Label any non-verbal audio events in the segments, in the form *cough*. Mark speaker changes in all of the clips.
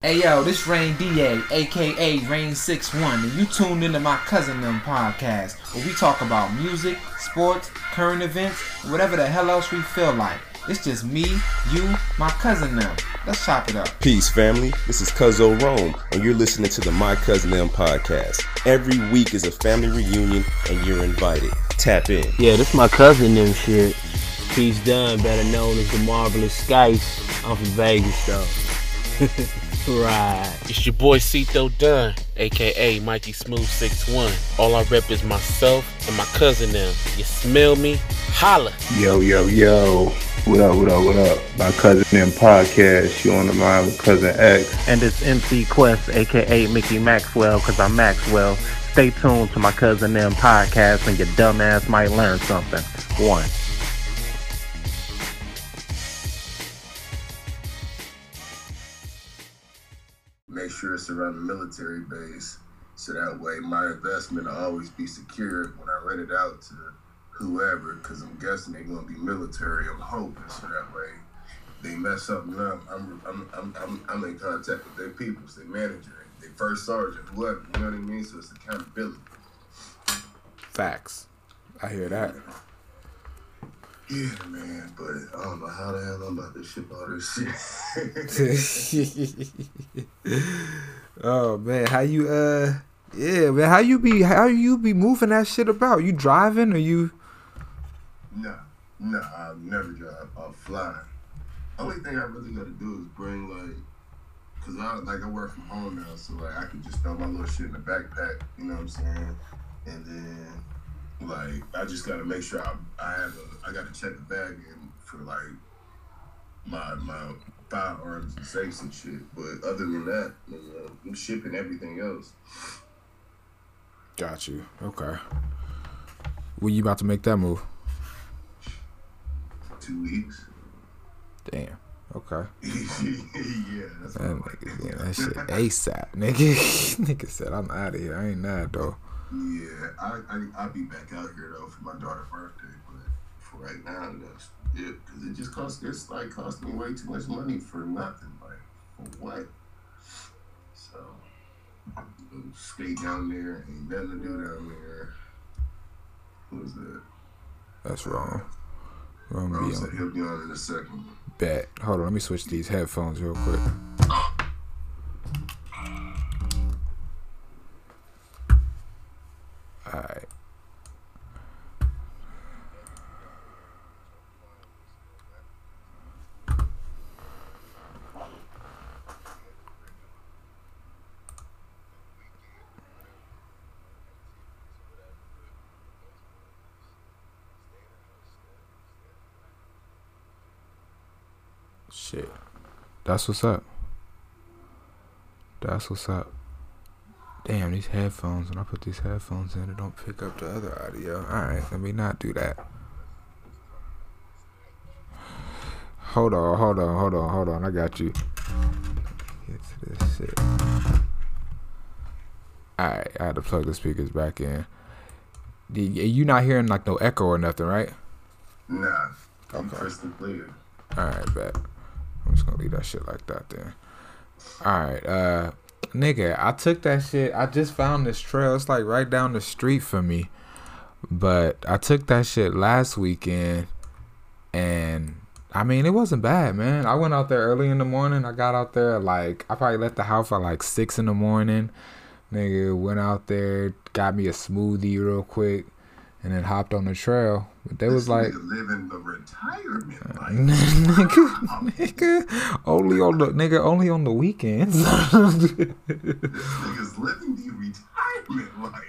Speaker 1: Hey yo, this Rain DA, aka Rain 61, and you tuned into my cousin them podcast, where we talk about music, sports, current events, whatever the hell else we feel like. It's just me, you, my cousin them. Let's chop it up.
Speaker 2: Peace, family. This is Cuzzo Rome, and you're listening to the My Cousin Them podcast. Every week is a family reunion, and you're invited. Tap in.
Speaker 3: Yeah, this my cousin them shit. Peace Dunn, better known as the Marvelous Skice. I'm from Vegas though. *laughs* right.
Speaker 4: It's your boy Cito Dunn, aka Mikey Smooth 61. All I rep is myself and my cousin them. You smell me? Holla.
Speaker 5: Yo, yo, yo. What up, what up, what up? My cousin them podcast. You on the line with cousin X.
Speaker 6: And it's MC Quest, aka Mickey Maxwell, because I'm Maxwell. Stay tuned to my cousin them podcast, and your dumbass might learn something. One.
Speaker 7: Make sure it's around the military base so that way my investment will always be secure when I rent it out to whoever because I'm guessing they're going to be military. I'm hoping so that way they mess something up. I'm, I'm, I'm, I'm, I'm in contact with their people, their manager, their first sergeant, whoever. You know what I mean? So it's accountability.
Speaker 8: Facts. I hear that.
Speaker 7: Yeah, man, but I don't know how the hell I'm about to ship all this shit. *laughs*
Speaker 8: oh man, how you uh yeah, man, how you be how you be moving that shit about? You driving or you
Speaker 7: No, no, I'll never drive. I'll fly. Only thing I really got to do is bring like, cause I like I work from home now, so like I can just throw my little shit in the backpack. You know what I'm saying? And then like I just gotta make sure I, I have a I gotta check the bag in for like my my firearms and safes and shit. But other than that, you know, I'm shipping everything else.
Speaker 8: Got you. Okay. When you about to make that move?
Speaker 7: Two weeks.
Speaker 8: Damn. Okay. *laughs*
Speaker 7: yeah, that's
Speaker 8: That
Speaker 7: I'm
Speaker 8: nigga, yeah, that shit ASAP, nigga. *laughs* nigga said I'm out of here. I ain't mad though.
Speaker 7: Yeah, I, I I'll be back out here though for my daughter's birthday, but for right now, that's it. Cause it just costs it's like costing me way too much money for nothing. Like for what? So skate down there, ain't nothing to do down there. Was that?
Speaker 8: That's wrong. Wrong oh,
Speaker 7: Ron
Speaker 8: be on
Speaker 7: he'll be on in a second.
Speaker 8: bet. Hold on, let me switch these headphones real quick. *laughs* Alright. Shit. That's what's up. That's what's up. Damn, these headphones, when I put these headphones in, it don't pick up the other audio. Alright, let me not do that. Hold on, hold on, hold on, hold on. I got you. Get to this shit. Alright, I had to plug the speakers back in. You not hearing like no echo or nothing, right?
Speaker 7: Nah, I'm
Speaker 8: Okay.
Speaker 7: crystal clear.
Speaker 8: Alright, bet. I'm just gonna leave that shit like that then. Alright, uh nigga, I took that shit. I just found this trail. It's like right down the street from me. But I took that shit last weekend and I mean it wasn't bad, man. I went out there early in the morning. I got out there like I probably left the house at like six in the morning. Nigga went out there, got me a smoothie real quick, and then hopped on the trail. But they was like
Speaker 7: living the retirement uh, life. *laughs*
Speaker 8: nigga, oh, *laughs* nigga, only on the nigga, only on the weekends. *laughs*
Speaker 7: Niggas living the retirement life.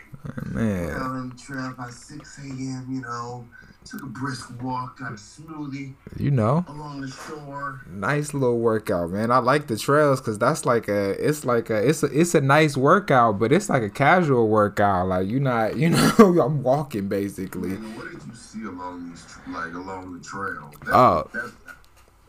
Speaker 8: Man,
Speaker 7: on the trail by 6 a.m., you know, took a brisk walk, got a smoothie
Speaker 8: you know,
Speaker 7: along the shore.
Speaker 8: nice little workout, man. I like the trails because that's like a, it's like a, it's a, it's a nice workout, but it's like a casual workout. Like you're not, you *laughs* know, I'm walking basically.
Speaker 7: And what did you see along these, like along the trail? That's,
Speaker 8: Oh.
Speaker 7: that's,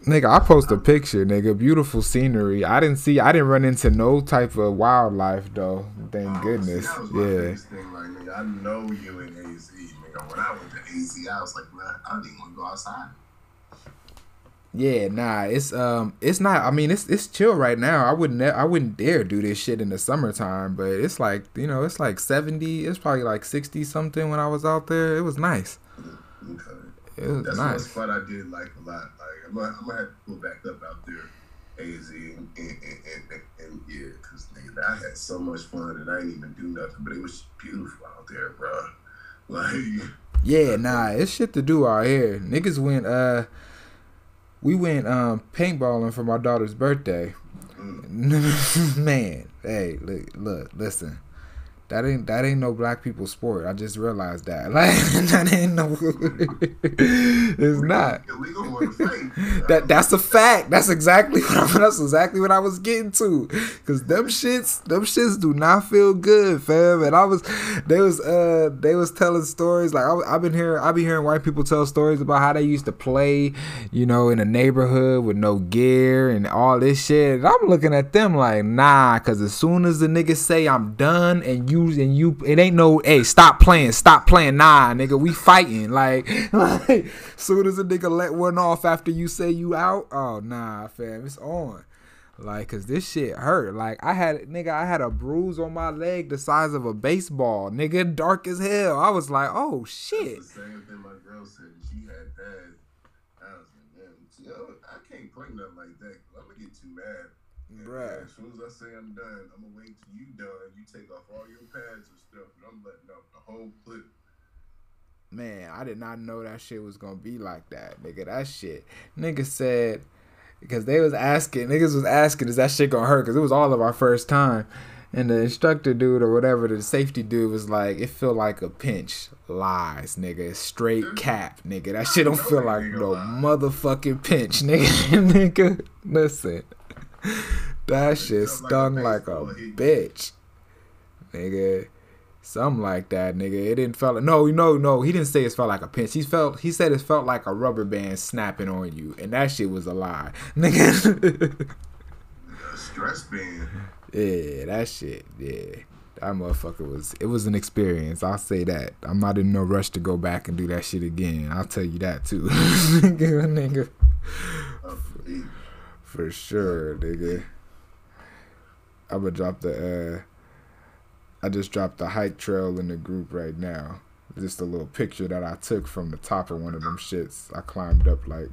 Speaker 8: Nigga, I post a picture, nigga. Beautiful scenery. I didn't see, I didn't run into no type of wildlife though. Thank
Speaker 7: oh,
Speaker 8: goodness.
Speaker 7: See, that was my
Speaker 8: Yeah.
Speaker 7: thing. Like, nigga, I know you in AZ. Nigga, when I went to AZ, I was like, man, I didn't even want to go outside.
Speaker 8: Yeah, nah, it's um, it's not. I mean, it's it's chill right now. I wouldn't, I wouldn't dare do this shit in the summertime. But it's like, you know, it's like seventy. It's probably like sixty something when I was out there. It was nice.
Speaker 7: Okay.
Speaker 8: It was
Speaker 7: That's
Speaker 8: nice.
Speaker 7: spot I did like a lot. Like I'm gonna, I'm gonna have to pull back up out there, AZ and and, and, and, and yeah, cause nigga, I had so much fun and I didn't even do nothing, but it was beautiful out there, bro.
Speaker 8: Yeah, nah, it's shit to do out here. Niggas went uh we went um paintballing for my daughter's birthday. *laughs* Man, hey, look look, listen. That ain't that ain't no black people sport. I just realized that. *laughs* Like that ain't no *laughs* It's not.
Speaker 7: we gonna want to fight.
Speaker 8: That that's a fact. That's exactly *laughs* what I, that's exactly what I was getting to. Cause them shits, them shits do not feel good, fam. And I was, they was, uh, they was telling stories like I, I've been hearing, I be hearing white people tell stories about how they used to play, you know, in a neighborhood with no gear and all this shit. And I'm looking at them like, nah. Cause as soon as the niggas say I'm done and you and you, it ain't no, hey, stop playing, stop playing. Nah, nigga, we fighting. Like, *laughs* like soon as a nigga let one off after you say you out, oh nah, fam, it's on. Like, cause this shit hurt. Like, I had nigga, I had a bruise on my leg the size of a baseball, nigga, *laughs* dark as hell. I was like, oh shit.
Speaker 7: Same thing my girl said. She had that. I was like, yo, I can't play nothing like that. I'm gonna get too mad. And,
Speaker 8: Bruh.
Speaker 7: As soon as I say I'm done, I'm gonna wait till you done. You take off all your pads and stuff, and I'm letting off the whole clip.
Speaker 8: Man, I did not know that shit was gonna be like that, nigga. That shit, nigga said, because they was asking, niggas was asking, is that shit gonna hurt? Because it was all of our first time, and the instructor dude or whatever, the safety dude was like, it feel like a pinch. Lies, nigga. It's straight cap, nigga. That shit don't feel like no motherfucking pinch, *laughs* nigga. nigga, listen, *laughs* that shit stung like a bitch, nigga. Something like that, nigga. It didn't felt like no, no, no. He didn't say it felt like a pinch. He felt he said it felt like a rubber band snapping on you, and that shit was a lie, *laughs* nigga.
Speaker 7: A stress band.
Speaker 8: yeah, that shit. Yeah, that motherfucker was. It was an experience. I'll say that. I'm not in no rush to go back and do that shit again. I'll tell you that too, *laughs* nigga. nigga. For sure, nigga. I'm gonna drop the. uh I just dropped the hike trail in the group right now. Just a little picture that I took from the top of one of them shits. I climbed up like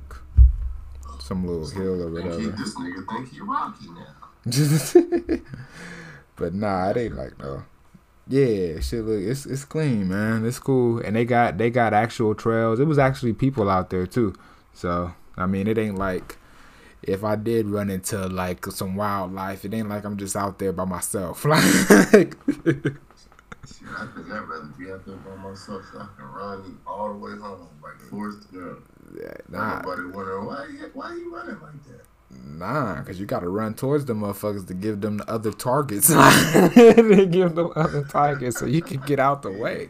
Speaker 8: some little hill or whatever.
Speaker 7: this nigga think he Rocky *laughs* now.
Speaker 8: but nah, it ain't like no. Yeah, shit. Look, it's it's clean, man. It's cool, and they got they got actual trails. It was actually people out there too. So I mean, it ain't like if I did run into like some wildlife, it ain't like I'm just out there by myself. *laughs* Like,
Speaker 7: Shit, I think I'd rather be out there by myself so I can run all the way home, like Forrest Gump.
Speaker 8: yeah,
Speaker 7: Nah. Nobody wondering why you, why you running like that.
Speaker 8: nah, cause you gotta run towards the motherfuckers to give them the other targets. *laughs* they *laughs* give them other targets so you can get out the way.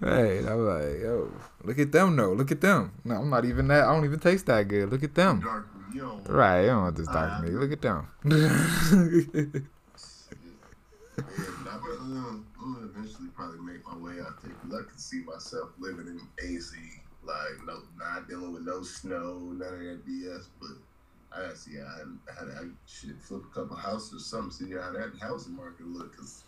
Speaker 8: Hey, I'm like, yo, look at them though. Look at them. No, I'm not even that. I don't even taste that good. Look at them.
Speaker 7: Dark, you
Speaker 8: Right, you don't want this dark nigga. Look at them.
Speaker 7: Yeah, I'm gonna, um, eventually probably make my way out there I can see myself living in AZ, like no, not dealing with no snow, none of that BS. But I see how how to I should flip a couple houses or something, see how that housing market look. Cause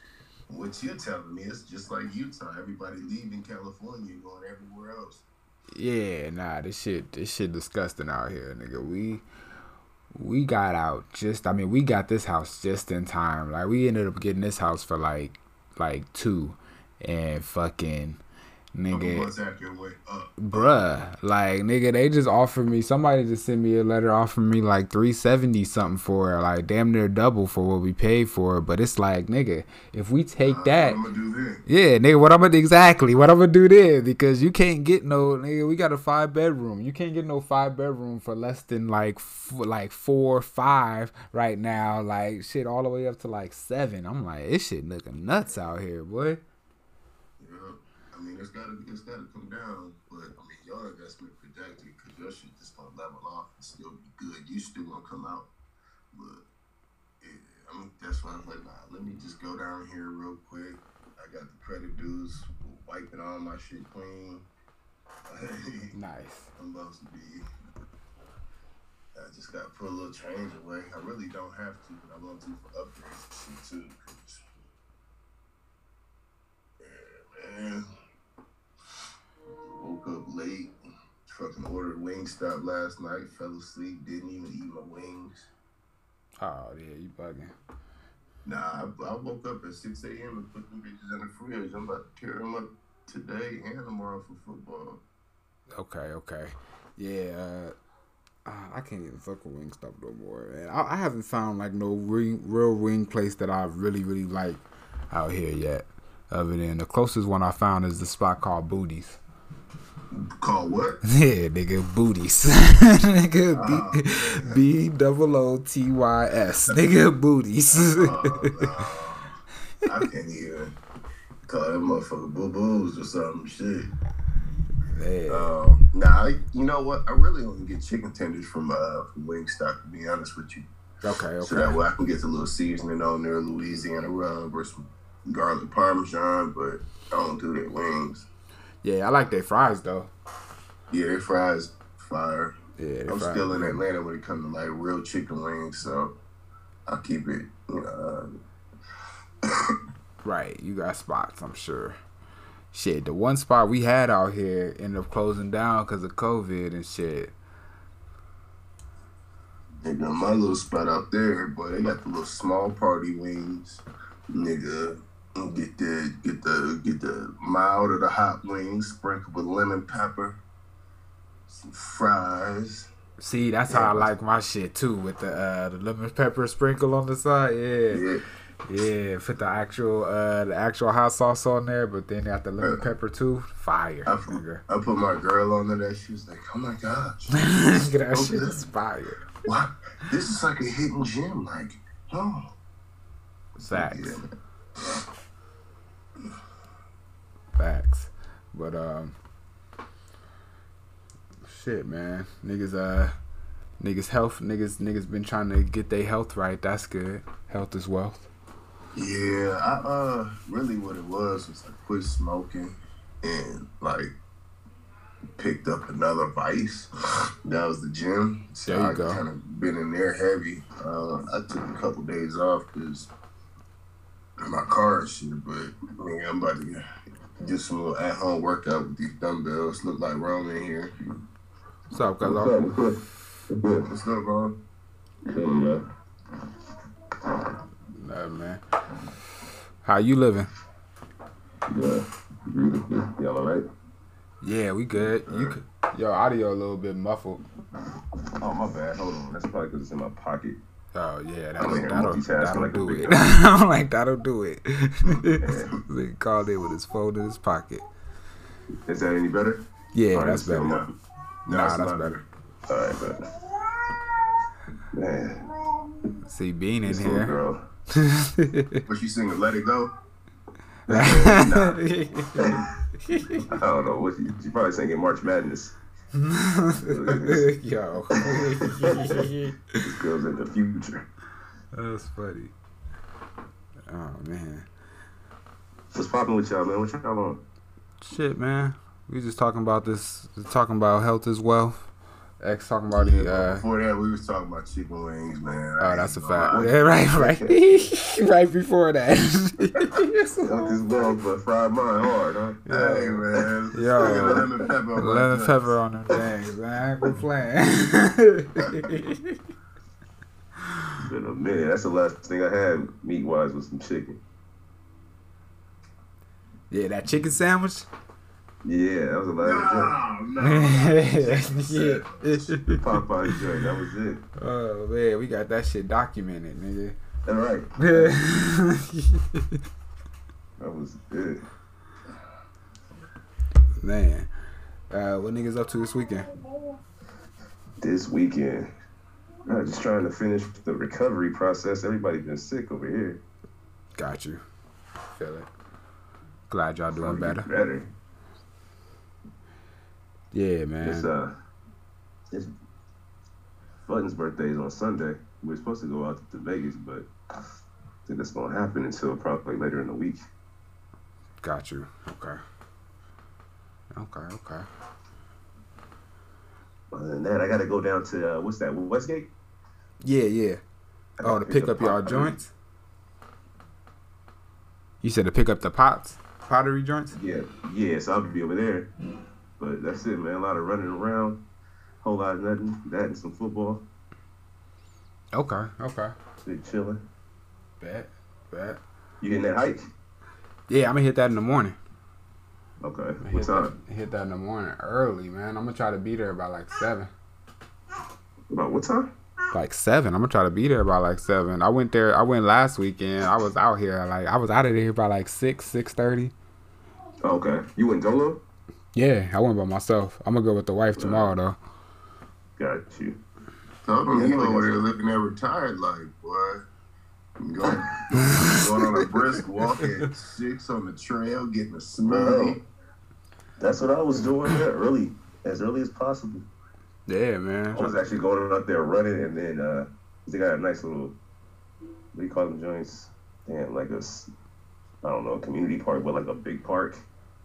Speaker 7: what you're telling me, it's just like Utah. Everybody leaving California, and going everywhere else.
Speaker 8: yeah, nah, this shit, this shit disgusting out here, nigga. We, we got out just. I mean, we got this house just in time. Like, we ended up getting this house for like, like two, and fucking, nigga.
Speaker 7: Way up?
Speaker 8: bruh like nigga they just offered me somebody just sent me a letter offering me like 370 something for it like damn near double for what we paid for but it's like nigga if we take that
Speaker 7: do this.
Speaker 8: yeah nigga what i'm gonna exactly what i'm gonna do there because you can't get no nigga we got a five bedroom you can't get no five bedroom for less than like f- like four five right now like shit all the way up to like seven i'm like this shit looking nuts out here boy
Speaker 7: I mean it's gotta it's gotta come down, but I mean your investment projected because your shit just gonna level off and still be good. You still gonna come out, but yeah, I mean that's why I'm like, nah, let me just go down here real quick. I got the credit dues wiping all my shit clean. *laughs*
Speaker 8: nice
Speaker 7: I'm supposed to be I just got to put a little change away. I really don't have to, but I want to do for upgrades and shit too. Yeah, man. Woke up late. Fucking ordered Wingstop last night. Fell asleep. Didn't even eat my wings.
Speaker 8: Oh yeah, you bugging.
Speaker 7: Nah, I, I woke up at 6 a.m. and put them bitches in the fridge. I'm about to tear them up today and tomorrow for football.
Speaker 8: Okay, okay. Yeah, uh, uh, I can't even fuck with Wingstop no more. Man. I, I haven't found like no ring, real wing place that I really, really like out here yet. Other than the closest one I found is the spot called Booties.
Speaker 7: Call what? *laughs*
Speaker 8: Yeah, nigga, Booties. *laughs* nigga, B B double O T Y S. Nigga, Booties. *laughs*
Speaker 7: I can't even call that motherfucker boo boos or something. Shit.
Speaker 8: yeah.
Speaker 7: Um, nah, I, you know what? I really only get chicken tenders from uh from Wingstop. To be honest with you,
Speaker 8: Okay,
Speaker 7: so that way I can get the little seasoning on there, Louisiana rub or some garlic parmesan. But I don't do their wings.
Speaker 8: Yeah, I like their fries though.
Speaker 7: Yeah, their fries fire.
Speaker 8: Yeah,
Speaker 7: I'm
Speaker 8: fries.
Speaker 7: still in Atlanta when it comes to like real chicken wings, so I'll keep it. You know, uh, *coughs*
Speaker 8: Right, you got spots, I'm sure. Shit, the one spot we had out here ended up closing down because of COVID and shit.
Speaker 7: Nigga, my little spot out there, boy, they got the little small party wings. Nigga, get the get the get the mild or the hot wings, sprinkled with lemon pepper, some fries.
Speaker 8: See, that's how I like my shit too, with the uh, the lemon pepper sprinkle on the side. Yeah,
Speaker 7: Yeah,
Speaker 8: yeah. Put the actual uh, the actual hot sauce on there, but then got the lemon pepper too. Fire,
Speaker 7: I put, I put my girl on there. She was like, "Oh my gosh, *laughs*
Speaker 8: that
Speaker 7: so
Speaker 8: shit is fire.
Speaker 7: what? This is like a hidden gem. Like, oh,
Speaker 8: Facts,
Speaker 7: yeah.
Speaker 8: Facts. But um, shit, man, niggas uh. Niggas health, niggas, niggas been trying to get their health right. That's good. Health is wealth.
Speaker 7: Yeah, I uh really what it was was I quit smoking and like picked up another vice. *laughs* That was the gym. So
Speaker 8: There you
Speaker 7: I
Speaker 8: go.
Speaker 7: kind of been in there heavy. Uh, I took a couple days off because my car and shit, but I mean, I'm about to get, get some little at home workout with these dumbbells. Look like Roman here.
Speaker 8: What's up, cuz?
Speaker 7: What's up? What's up, Ron?
Speaker 8: Nah, man. How you living?
Speaker 7: Yeah. Y'all alright?
Speaker 8: Yeah, we good. You could, your audio a little bit muffled.
Speaker 5: Oh my bad. Hold on. That's probably because it's in my pocket.
Speaker 8: Oh yeah, that'll that'll, that'll do it. I'm *laughs* like that'll do it. *laughs* He called in with his phone in his pocket.
Speaker 5: Is that any better?
Speaker 8: Yeah,
Speaker 5: Or
Speaker 8: that's
Speaker 5: it
Speaker 8: better.
Speaker 5: muffled?
Speaker 8: Nah, that's
Speaker 7: not.
Speaker 8: better.
Speaker 5: All right, but man,
Speaker 8: See Bean in here.
Speaker 5: girl. *laughs*
Speaker 7: What you singing? Let it go.
Speaker 5: I don't know what she, she probably singing March Madness. *laughs*
Speaker 8: Yo,
Speaker 5: This girl's in the future.
Speaker 8: that's funny. Oh man,
Speaker 5: What's popping with y'all, man? What y'all on?
Speaker 8: shit, man. We just talking about this. Talking about health as well. X talking about the. Uh,
Speaker 7: Before that, we was talking about chicken wings, man.
Speaker 8: Oh, that's a fact. Yeah, right, *laughs* right, *laughs* right before that. *laughs*
Speaker 5: Got this ball, but fried mine hard, huh?
Speaker 7: Hey, man.
Speaker 8: Yo.
Speaker 7: Lemon pepper on my
Speaker 8: Lemon
Speaker 7: nuts.
Speaker 8: pepper on them things, man. Quit playing.
Speaker 5: Been a minute. That's the last thing I had meat wise was some chicken.
Speaker 8: yeah, that chicken sandwich.
Speaker 5: Yeah, that was the last
Speaker 7: No, no. *laughs*
Speaker 8: yeah.
Speaker 5: joint. Popeye joint. That was it.
Speaker 8: Oh man, we got that shit documented, nigga.
Speaker 5: All right. *laughs* That was it.
Speaker 8: man, uh, what niggas up to this weekend?
Speaker 5: This weekend, I'm just trying to finish the recovery process. Everybody been sick over here.
Speaker 8: Got you. Feel it. Glad y'all doing better.
Speaker 5: Better.
Speaker 8: Yeah, man.
Speaker 5: It's uh, it's Button's birthday is on Sunday. We are supposed to go out to Vegas, but I think that's gonna happen until probably later in the week.
Speaker 8: Got you. Okay. Okay, okay.
Speaker 5: Other than that, I got to go down to uh, what's that? Westgate.
Speaker 8: Yeah, yeah. Oh,
Speaker 5: gotta
Speaker 8: to pick up y'all joints. You said to pick up the pots, pottery joints.
Speaker 5: Yeah, yeah. So I'll be over there. But that's it, man. A lot of running around, whole lot of nothing. That and some football.
Speaker 8: Okay, okay.
Speaker 5: Big chilling.
Speaker 8: Bet, bet.
Speaker 5: You hitting that hike?
Speaker 8: Yeah, I'm gonna hit that in the morning.
Speaker 5: Okay. What
Speaker 8: Hit
Speaker 5: time?
Speaker 8: that, hit that in the morning early, man. I'm gonna try to be there by like seven.
Speaker 5: About what time?
Speaker 8: Like seven. I'm gonna try to be there by like seven. I went there. I went last weekend. I was out here like I was out of there by like six, six thirty.
Speaker 5: Okay. You went Dolo?
Speaker 8: Yeah, I went by myself. I'm gonna go with the wife tomorrow though.
Speaker 5: Got you.
Speaker 7: Told him
Speaker 5: Yeah,
Speaker 7: you
Speaker 5: I think
Speaker 7: over
Speaker 5: I
Speaker 7: there
Speaker 5: said-
Speaker 7: looking at retired like, boy. Going, *laughs* going on a brisk walk at six on the trail, getting a smoothie.
Speaker 5: That's what I was doing there early, as early as possible.
Speaker 8: Yeah, man.
Speaker 5: I was actually going out there running, and then uh, they got a nice little, what do you call them joints? Damn, like a, s- I don't know, a community park, but like a big park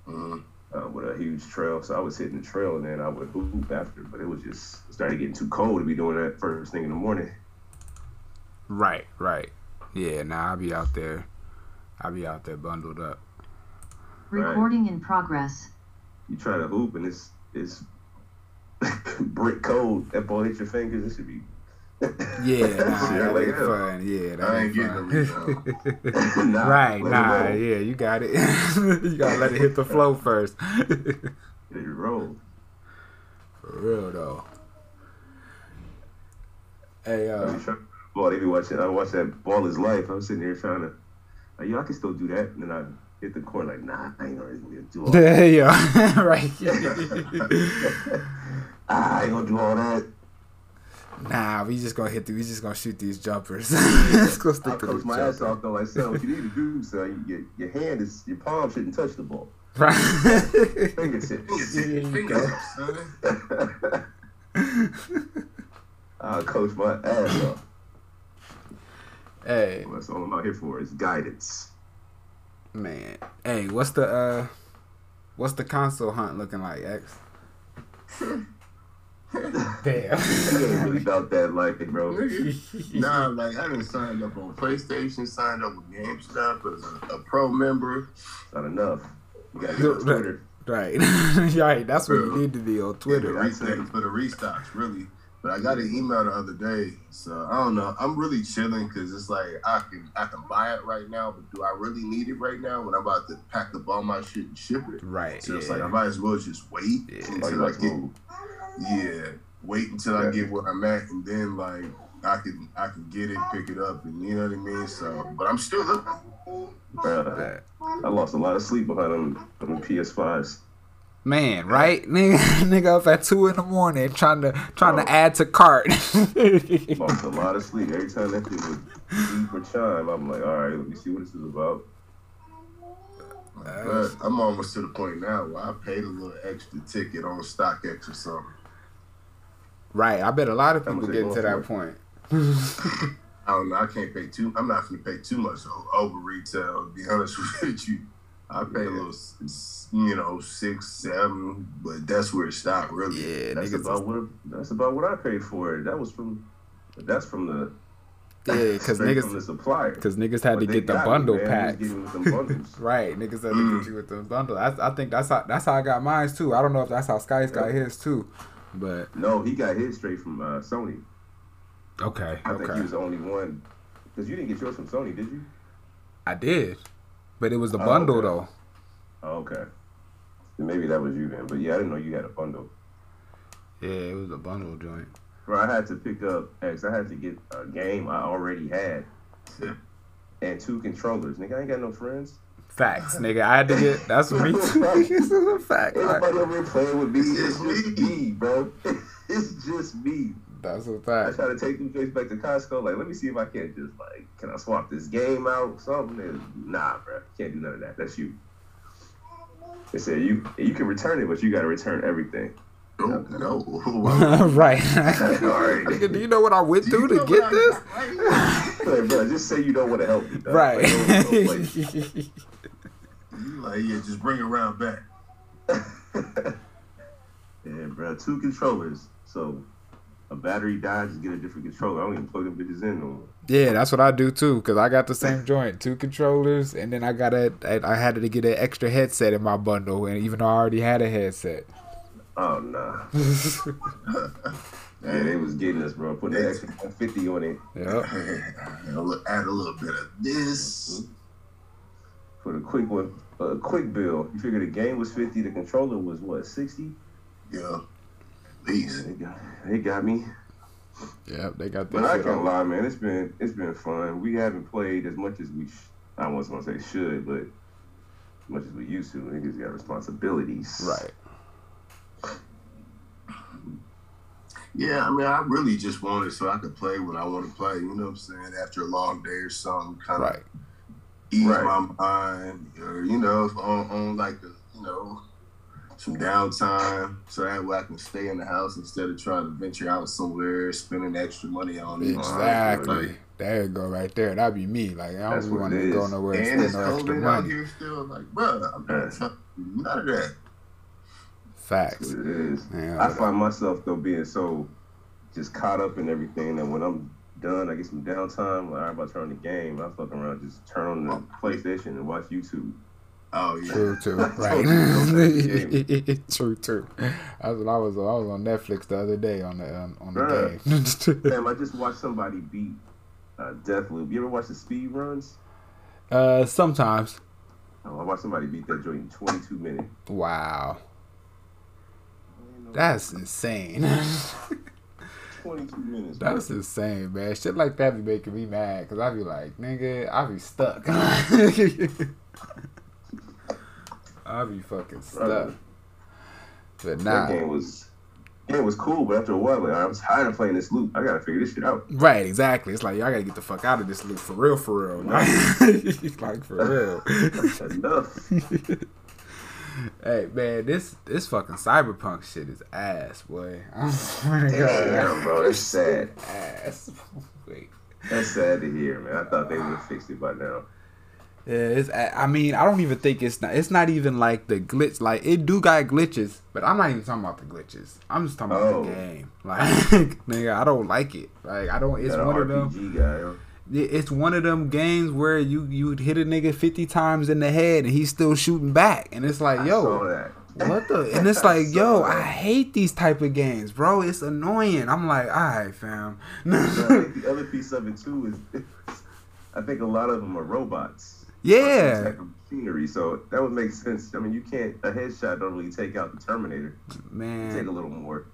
Speaker 7: Mhm.
Speaker 5: Uh, with a huge trail. So I was hitting the trail, and then I would hoop after. But it was just it started getting too cold to be doing that first thing in the morning.
Speaker 8: Right, right. Yeah, nah, I'll be out there. I'll be out there bundled up.
Speaker 5: Right.
Speaker 9: Recording in progress.
Speaker 5: You try to hoop, and it's it's *laughs* brick cold. That ball hit your fingers. It should be.
Speaker 8: Yeah, *laughs* nah, that
Speaker 5: like
Speaker 8: fun. Yeah, that
Speaker 7: I
Speaker 8: ain't
Speaker 7: ain't getting a
Speaker 8: fun. *laughs* *laughs*
Speaker 5: Nah,
Speaker 8: right, nah,
Speaker 5: roll.
Speaker 8: yeah, you got it. you gotta let it hit the flow first.
Speaker 5: It roll.
Speaker 8: For real though. Hey, uh,
Speaker 5: boy, they be watching. I watch that Ball is Life. I'm sitting here trying to, like, yo, I can still do that. And then I hit the court, like, nah, I ain't gonna do all that.
Speaker 8: yeah, right.
Speaker 5: Ah, I ain't gonna do all that.
Speaker 8: Nah, we just gonna hit. The, we just gonna shoot these jumpers. Let's *laughs* go
Speaker 5: I
Speaker 8: stick to
Speaker 5: coach
Speaker 8: the
Speaker 5: my ass
Speaker 8: jumper.
Speaker 5: off though. Like, son, what you need to do, son, your, your hand is, your palm shouldn't touch the ball.
Speaker 8: Right.
Speaker 5: Fingertips. *laughs*
Speaker 8: There you go. *laughs*
Speaker 5: I'll coach my ass off.
Speaker 8: hey,
Speaker 5: That's all I'm out here for is guidance.
Speaker 8: man. Hey, what's the uh, what's the console hunt looking like, X?
Speaker 5: You ain't
Speaker 8: Damn.
Speaker 5: really about that life, bro. *laughs*
Speaker 7: nah, like I done signed up on PlayStation, signed up with GameStop as a, a pro member.
Speaker 5: Not enough. You gotta get on Twitter.
Speaker 8: Right. *laughs* right. That's what you need to be on Twitter.
Speaker 7: for, the re- for the restocks, really. But I got an email the other day, so I don't know. I'm really chilling because it's like I can I can buy it right now, but do I really need it right now when I'm about to pack up all my shit and ship it?
Speaker 8: Right.
Speaker 7: So it's like I might as well just wait
Speaker 8: Yeah.
Speaker 5: You
Speaker 7: until I get
Speaker 5: move.
Speaker 7: Yeah, wait until I
Speaker 5: Yeah.
Speaker 7: get where I'm at, and then like I can I can get it, pick it up, and you know what I mean. So, but I'm still looking.
Speaker 5: Bruh, I lost a lot of sleep behind them, them PS5s.
Speaker 8: Man, right? *laughs* Nigga, nigga up at two in the morning trying to trying to oh. add to cart. *laughs*
Speaker 5: Lost a lot of sleep every time that thing would beep or chime. I'm like, all right, let me see what this is about.
Speaker 7: But I'm almost to the point now where I paid a little extra ticket on StockX or something.
Speaker 8: Right. I bet a lot of people get to that point.
Speaker 7: I don't know. I can't pay too. I'm not gonna pay too much over retail. To be *laughs* honest with you, I pay a little, s- s- you know, six, seven, but that's where it stopped. Really.
Speaker 8: Yeah,
Speaker 5: That's
Speaker 8: niggas.
Speaker 5: about what that's about what I paid for it. That was from that's from the
Speaker 8: Yeah, because
Speaker 5: straight from
Speaker 8: niggas,
Speaker 5: the supplier.
Speaker 8: because niggas had
Speaker 5: But
Speaker 8: to get the bundle
Speaker 5: man. They was
Speaker 8: packs.
Speaker 5: giving me some. *laughs*
Speaker 8: Right, niggas had to
Speaker 7: Mm.
Speaker 8: get you with the bundle. I, I think that's how that's how I got mine too. I don't know if that's how Sky's got his too, but
Speaker 5: no, he got his straight from uh, Sony.
Speaker 8: okay,
Speaker 5: I think he was the only one. Because you didn't get yours from Sony, did you?
Speaker 8: I did, but it was the
Speaker 5: Oh,
Speaker 8: bundle
Speaker 5: okay.
Speaker 8: though.
Speaker 5: Oh, okay. Maybe that was you then. But yeah, I didn't know you had a bundle.
Speaker 8: Yeah, it was a bundle joint.
Speaker 5: Bro, I had to pick up X. I had to get a game I already had. And two controllers. Nigga, I ain't got no friends.
Speaker 8: Facts, nigga. I had to get that's me *laughs* too. this is a fact.
Speaker 5: Everybody over here playing with me. It's
Speaker 7: It's
Speaker 5: just
Speaker 7: me.
Speaker 5: me, bro. *laughs* It's just me.
Speaker 8: That's a
Speaker 5: I
Speaker 8: fact.
Speaker 5: I try to take them face back to Costco. Like, let me see if I can't just like, can I swap this game out? Something. And, nah, bro. Can't do none of that. That's you. They said you you can return it, but you got to return everything.
Speaker 7: No, no. *laughs*
Speaker 8: right.
Speaker 5: All right.
Speaker 8: Nigga, do you know what I went through to get this?
Speaker 5: Like, bro, just say you don't want to help me. dog.
Speaker 8: Right.
Speaker 5: Like, don't- don't play.
Speaker 7: You like, yeah, just bring it around back. *laughs*
Speaker 5: yeah, bro. Two controllers. So So a battery died, just get a different controller. I don't even plug them bitches in no more.
Speaker 8: Yeah, that's what I do too. Cause I got the same *laughs* joint, two controllers, and then I got a. I I had to get an extra headset in my bundle, and even though I already had a headset.
Speaker 5: Oh nah. *laughs* yeah, they was getting us, bro. Putting an extra 150 on it.
Speaker 8: Yep.
Speaker 7: Add a little bit of this.
Speaker 5: For the quick one, a quick bill. You figure the game was 50, the controller was what, 60?
Speaker 7: Yeah. At least.
Speaker 5: They got, they got me.
Speaker 8: Yeah, They got that.
Speaker 5: But
Speaker 8: I
Speaker 5: can't lie, man. It's been it's been fun. We haven't played as much as we. Sh- I wasn't gonna say should, but as much as we used to. Niggas got responsibilities.
Speaker 8: Right.
Speaker 7: Yeah, I mean, I really just want it so I could play when I want to play. You know what I'm saying? After a long day or something, kind of
Speaker 8: Right.
Speaker 7: Ease
Speaker 5: Right.
Speaker 7: my mind, or you know, on, on like a, you know, some downtime, so that way I can stay in the house instead of trying to venture out somewhere, spending extra money on it.
Speaker 8: Exactly. There you go, right there. That'd be me. Like I don't want to go nowhere and
Speaker 7: And
Speaker 8: spend
Speaker 7: it's
Speaker 8: no extra
Speaker 7: COVID out
Speaker 8: money.
Speaker 7: here still. Like, bro, I'm not
Speaker 5: Yes.
Speaker 7: none of that.
Speaker 8: Facts.
Speaker 5: It is.
Speaker 8: Yeah,
Speaker 5: I find myself though being so just caught up in everything that when I'm done, I get some downtime. Like, I'm about to turn on the game. I fuck around, just turn on the PlayStation and watch YouTube.
Speaker 7: Oh yeah.
Speaker 8: True too. *laughs*
Speaker 5: That's
Speaker 8: Right.
Speaker 5: what *laughs*
Speaker 8: True too. That's what I was. I was on Netflix the other day on the um, on the
Speaker 5: Bruh.
Speaker 8: game. *laughs*
Speaker 5: Damn, I just watched somebody beat uh, Deathloop. You ever watch the speed runs?
Speaker 8: uh, sometimes.
Speaker 5: Oh, I watched somebody beat that joint in 22 minutes.
Speaker 8: Wow. That's insane.
Speaker 5: 22 minutes. bro.
Speaker 8: That's insane, man. Shit like that be making me mad because I be like, nigga, I be stuck. *laughs* *laughs* I be fucking stuck.
Speaker 5: Brother.
Speaker 8: But
Speaker 5: That
Speaker 8: nah.
Speaker 5: game was game was cool, but after a while, like, I was tired of playing this loop. I gotta figure this shit out.
Speaker 8: Right, exactly. It's like y'all gotta get the fuck out of this loop for real, for real. Like, *laughs* like for real.
Speaker 5: Enough.
Speaker 8: Hey man, this this fucking cyberpunk shit is ass, boy. I swear to God,
Speaker 5: Damn, bro, that's sad.
Speaker 8: ass. Wait.
Speaker 5: That's sad to hear, man. I thought they would have fixed it by now.
Speaker 8: Yeah, it's. I mean, I don't even think it's not. It's not even like the glitch. Like it do got glitches, but I'm not even talking about the glitches. I'm just talking about
Speaker 5: Oh.
Speaker 8: the game. *laughs* Like, nigga, I don't like it. Like, I don't. It's one of them.
Speaker 5: RPG guy.
Speaker 8: It's one of them games where you you hit a nigga 50 times in the head and he's still shooting back, and it's like, yo, what the? *laughs* And it's like, yo,
Speaker 5: that.
Speaker 8: I hate these type of games, bro. It's annoying. I'm like, all right, fam.
Speaker 5: But *laughs* I think the other piece of it too is, *laughs* I think a lot of them are robots.
Speaker 8: yeah,
Speaker 5: Type of machinery, so that would make sense. I mean, you can't a headshot don't really take out the Terminator.
Speaker 8: man.
Speaker 5: Take a little more.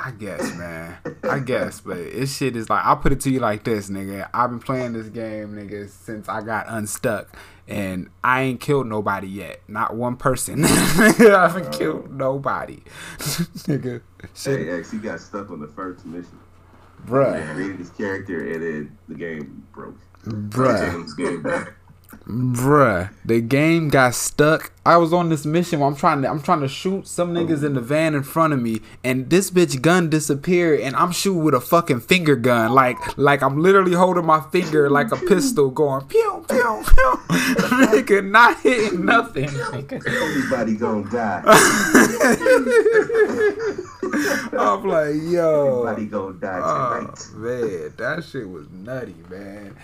Speaker 8: I guess, man. I guess, but this shit is like I'll put it to you like this, nigga. I've been playing this game, nigga, since I got unstuck, and I ain't killed nobody yet. Not one person. *laughs* I haven't killed nobody, *laughs* nigga. Shit,
Speaker 5: Hey, X, he got stuck on the first mission.
Speaker 8: bruh,
Speaker 5: Created his character, and then the game broke.
Speaker 8: bruh.
Speaker 7: James game back.
Speaker 8: Bruh, the game got stuck. I was on this mission where I'm trying to I'm trying to shoot some niggas in the van in front of me, and this bitch gun disappeared, and I'm shooting with a fucking finger gun, like like I'm literally holding my finger like a pistol, going pew pew pew. *laughs* nigga, not hitting nothing.
Speaker 5: Everybody gonna die. *laughs*
Speaker 8: I'm like, yo.
Speaker 5: Everybody gonna die
Speaker 8: Oh
Speaker 5: tonight.
Speaker 8: man, that shit was nutty, man.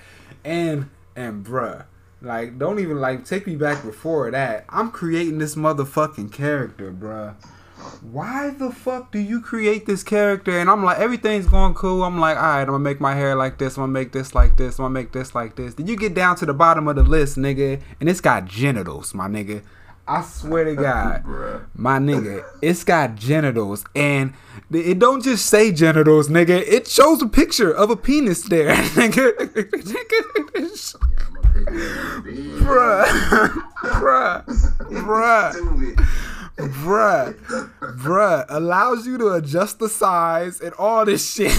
Speaker 8: And and bruh, like don't even like take me back before that. I'm creating this motherfucking character, bruh. Why the fuck do you create this character? And I'm like, everything's going cool. I'm like, all right, I'm gonna make my hair like this. I'm gonna make this like this. I'm gonna make this like this. Then you get down to the bottom of the list, nigga, and it's got genitals, my nigga. I swear to *laughs* God,
Speaker 5: Bruh.
Speaker 8: my nigga, it's got genitals, and it don't just say genitals, nigga. It shows a picture of a penis there, *laughs* nigga. *laughs* Bruh, bruh, bruh, bruh, bruh. Allows you to adjust the size and all this shit,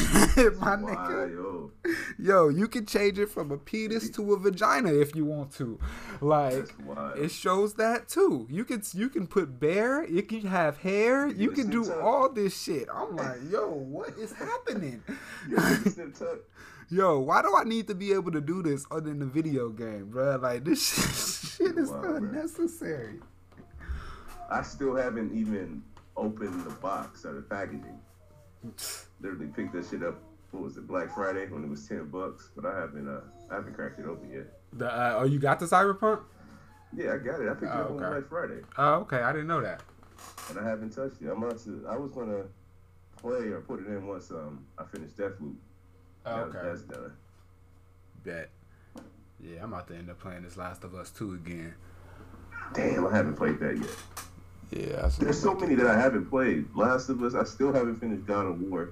Speaker 8: my nigga.
Speaker 5: yo?
Speaker 8: Yo, you can change it from a penis to a vagina if you want to. Like it shows that too. You can you can put bear, you can have hair, you
Speaker 5: can
Speaker 8: can do all this shit. I'm like, yo, what is happening?
Speaker 5: You can snip tuck.
Speaker 8: Yo, why do I need to be able to do this other than the video game, bruh? Like this *laughs* shit is
Speaker 5: Wow,
Speaker 8: unnecessary.
Speaker 5: I still haven't even opened the box or the packaging. Literally picked that shit up. What was it? Black Friday when it was ten bucks, but I haven't uh I haven't cracked it open yet.
Speaker 8: The uh, oh, you got the Cyberpunk?
Speaker 5: Yeah, I got it. I picked it
Speaker 8: Oh,
Speaker 5: up on. Black Friday,
Speaker 8: Oh, okay. I didn't know that.
Speaker 5: and I haven't touched it. I'm about to. I was gonna play or put it in once um I finished Deathloop.
Speaker 8: Oh, okay.
Speaker 5: that's done.
Speaker 8: Bet. Yeah, I'm about to end up playing this Last of Us 2 again.
Speaker 5: Damn, I haven't played that yet.
Speaker 8: Yeah,
Speaker 5: There's so many that I haven't played. Last of Us, I still haven't finished God of War.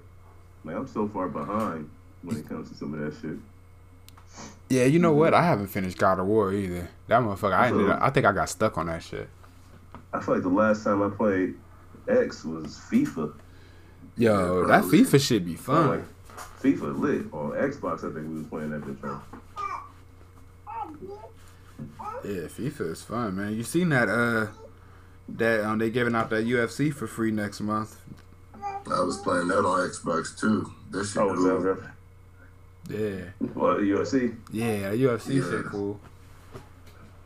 Speaker 5: Like I'm so far behind when it comes to some of that shit.
Speaker 8: Yeah, you know what? I haven't finished God of War either. That motherfucker, I ended up, I think I got stuck on that shit.
Speaker 5: I feel like the last time I played X was FIFA.
Speaker 8: Yo, that FIFA shit be fun.
Speaker 5: like, FIFA lit on Xbox. I think we was playing that bitch on.
Speaker 8: Yeah, FIFA is fun, man. You seen that? Uh, that um, they giving out that UFC for free next month.
Speaker 7: I was playing that on Xbox too. That shit
Speaker 5: Oh, was that
Speaker 7: cool.
Speaker 8: Yeah,
Speaker 5: Well, UFC.
Speaker 8: yeah, UFC
Speaker 7: Yeah.
Speaker 8: shit cool.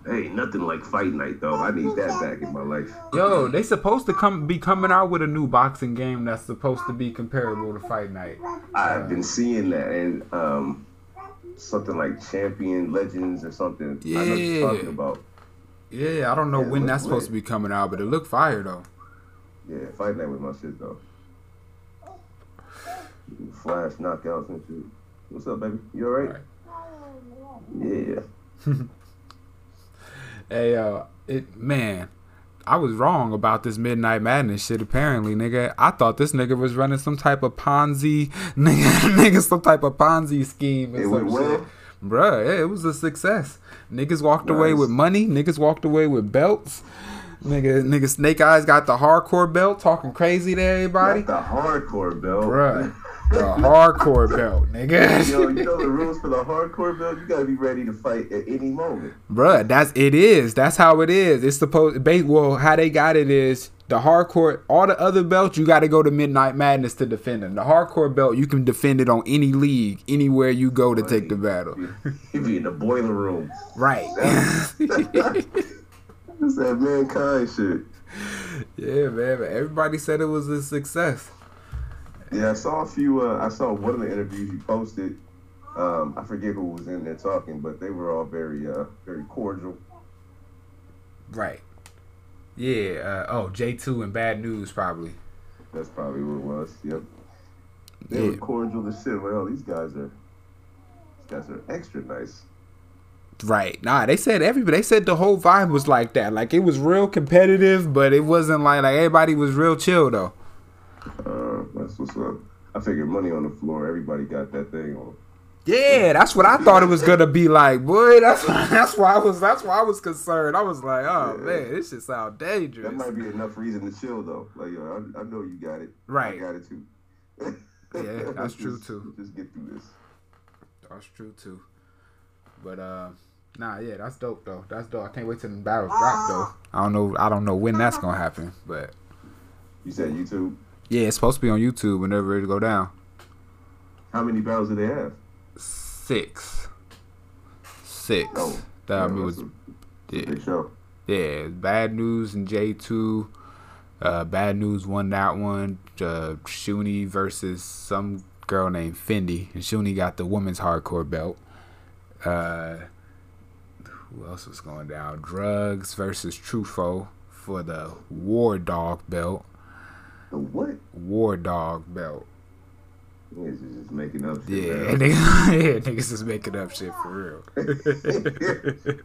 Speaker 5: Hey, nothing like fight night though. I need that back in my life.
Speaker 8: Yo, they supposed to come be coming out with a new boxing game that's supposed to be comparable to Fight Night.
Speaker 5: I've been seeing that and um, something like Champion Legends or something. I know what
Speaker 8: Yeah.
Speaker 5: you're talking about.
Speaker 8: Yeah, I don't know
Speaker 5: Yeah,
Speaker 8: when that's supposed to be coming out, but it looked fire though.
Speaker 5: Yeah, fight night with my shit though. Flash knockouts and shit. What's up, baby? You alright? Yeah. *laughs*
Speaker 8: Hey, uh, it man, I was wrong about this Midnight Madness shit. Apparently, nigga, I thought this nigga was running some type of Ponzi, *laughs* nigga, nigga, some type of Ponzi scheme. or
Speaker 5: It
Speaker 8: some shit. Bruh, yeah, it was a success. Niggas walked away with money. Niggas walked away with belts. Nigga, nigga, Snake Eyes got the hardcore belt, talking crazy to everybody.
Speaker 5: Got the hardcore belt.
Speaker 8: Bruh, *laughs* the hardcore belt, nigga.
Speaker 5: Yo, you know the rules for the hardcore belt? You gotta be ready to fight at any moment.
Speaker 8: Bruh, that's it is. That's how it is. It's supposed well, how they got it is the hardcore all the other belts you gotta go to Midnight Madness to defend them. The hardcore belt you can defend it on any league, anywhere you go to take the battle.
Speaker 5: You be in the boiler room.
Speaker 8: Right.
Speaker 5: It's *laughs* *laughs* that mankind shit.
Speaker 8: yeah, man, everybody said it was a success.
Speaker 5: Yeah, I saw a few. Uh, I saw one of the interviews you posted. Um, I forget who was in there talking, but they were all very, uh, very cordial.
Speaker 8: Right. Yeah, uh, oh, J2 and Bad News probably.
Speaker 5: That's probably what it was. Yep. They were
Speaker 8: Yeah.
Speaker 5: cordial as shit. Like, oh, these guys are, these guys are extra nice.
Speaker 8: Right. Nah, they said everybody. They said the whole vibe was like that. Like it was real competitive, but it wasn't like like everybody was real chill though.
Speaker 5: Uh, that's what's up. I figured money on the floor. Everybody got that thing on.
Speaker 8: Yeah, that's what I thought it was gonna be like, boy. That's *laughs* that's why I was that's why I was concerned. I was like, oh
Speaker 5: Yeah.
Speaker 8: man, this shit sound dangerous.
Speaker 5: That might be enough reason to chill though. Like, yo, I, I know you got it.
Speaker 8: Right.
Speaker 5: I got it too.
Speaker 8: Yeah, *laughs* that's true, too.
Speaker 5: Just get through this.
Speaker 8: That's true too. But uh, nah, yeah, that's dope though. That's dope. I can't wait till the battles drop though. I don't know. I don't know when that's gonna happen, but
Speaker 5: You said YouTube.
Speaker 8: Yeah, it's supposed to be on YouTube whenever it go down.
Speaker 5: How many battles do they have?
Speaker 8: Six. Six.
Speaker 5: Oh,
Speaker 8: that I
Speaker 5: yeah,
Speaker 8: mean was
Speaker 5: a
Speaker 8: yeah.
Speaker 5: big show.
Speaker 8: Yeah, Bad News and J2. Uh, Bad News won that one. Uh, Shuni versus some girl named Fendi. And Shuni got the women's hardcore belt. Uh, who else was going down? Drugs versus Trufo for the War Dog belt.
Speaker 5: The what?
Speaker 8: War Dog belt.
Speaker 5: Niggas is just making up shit.
Speaker 8: Yeah,
Speaker 5: man.
Speaker 8: niggas, *laughs* yeah, niggas is making up shit for real.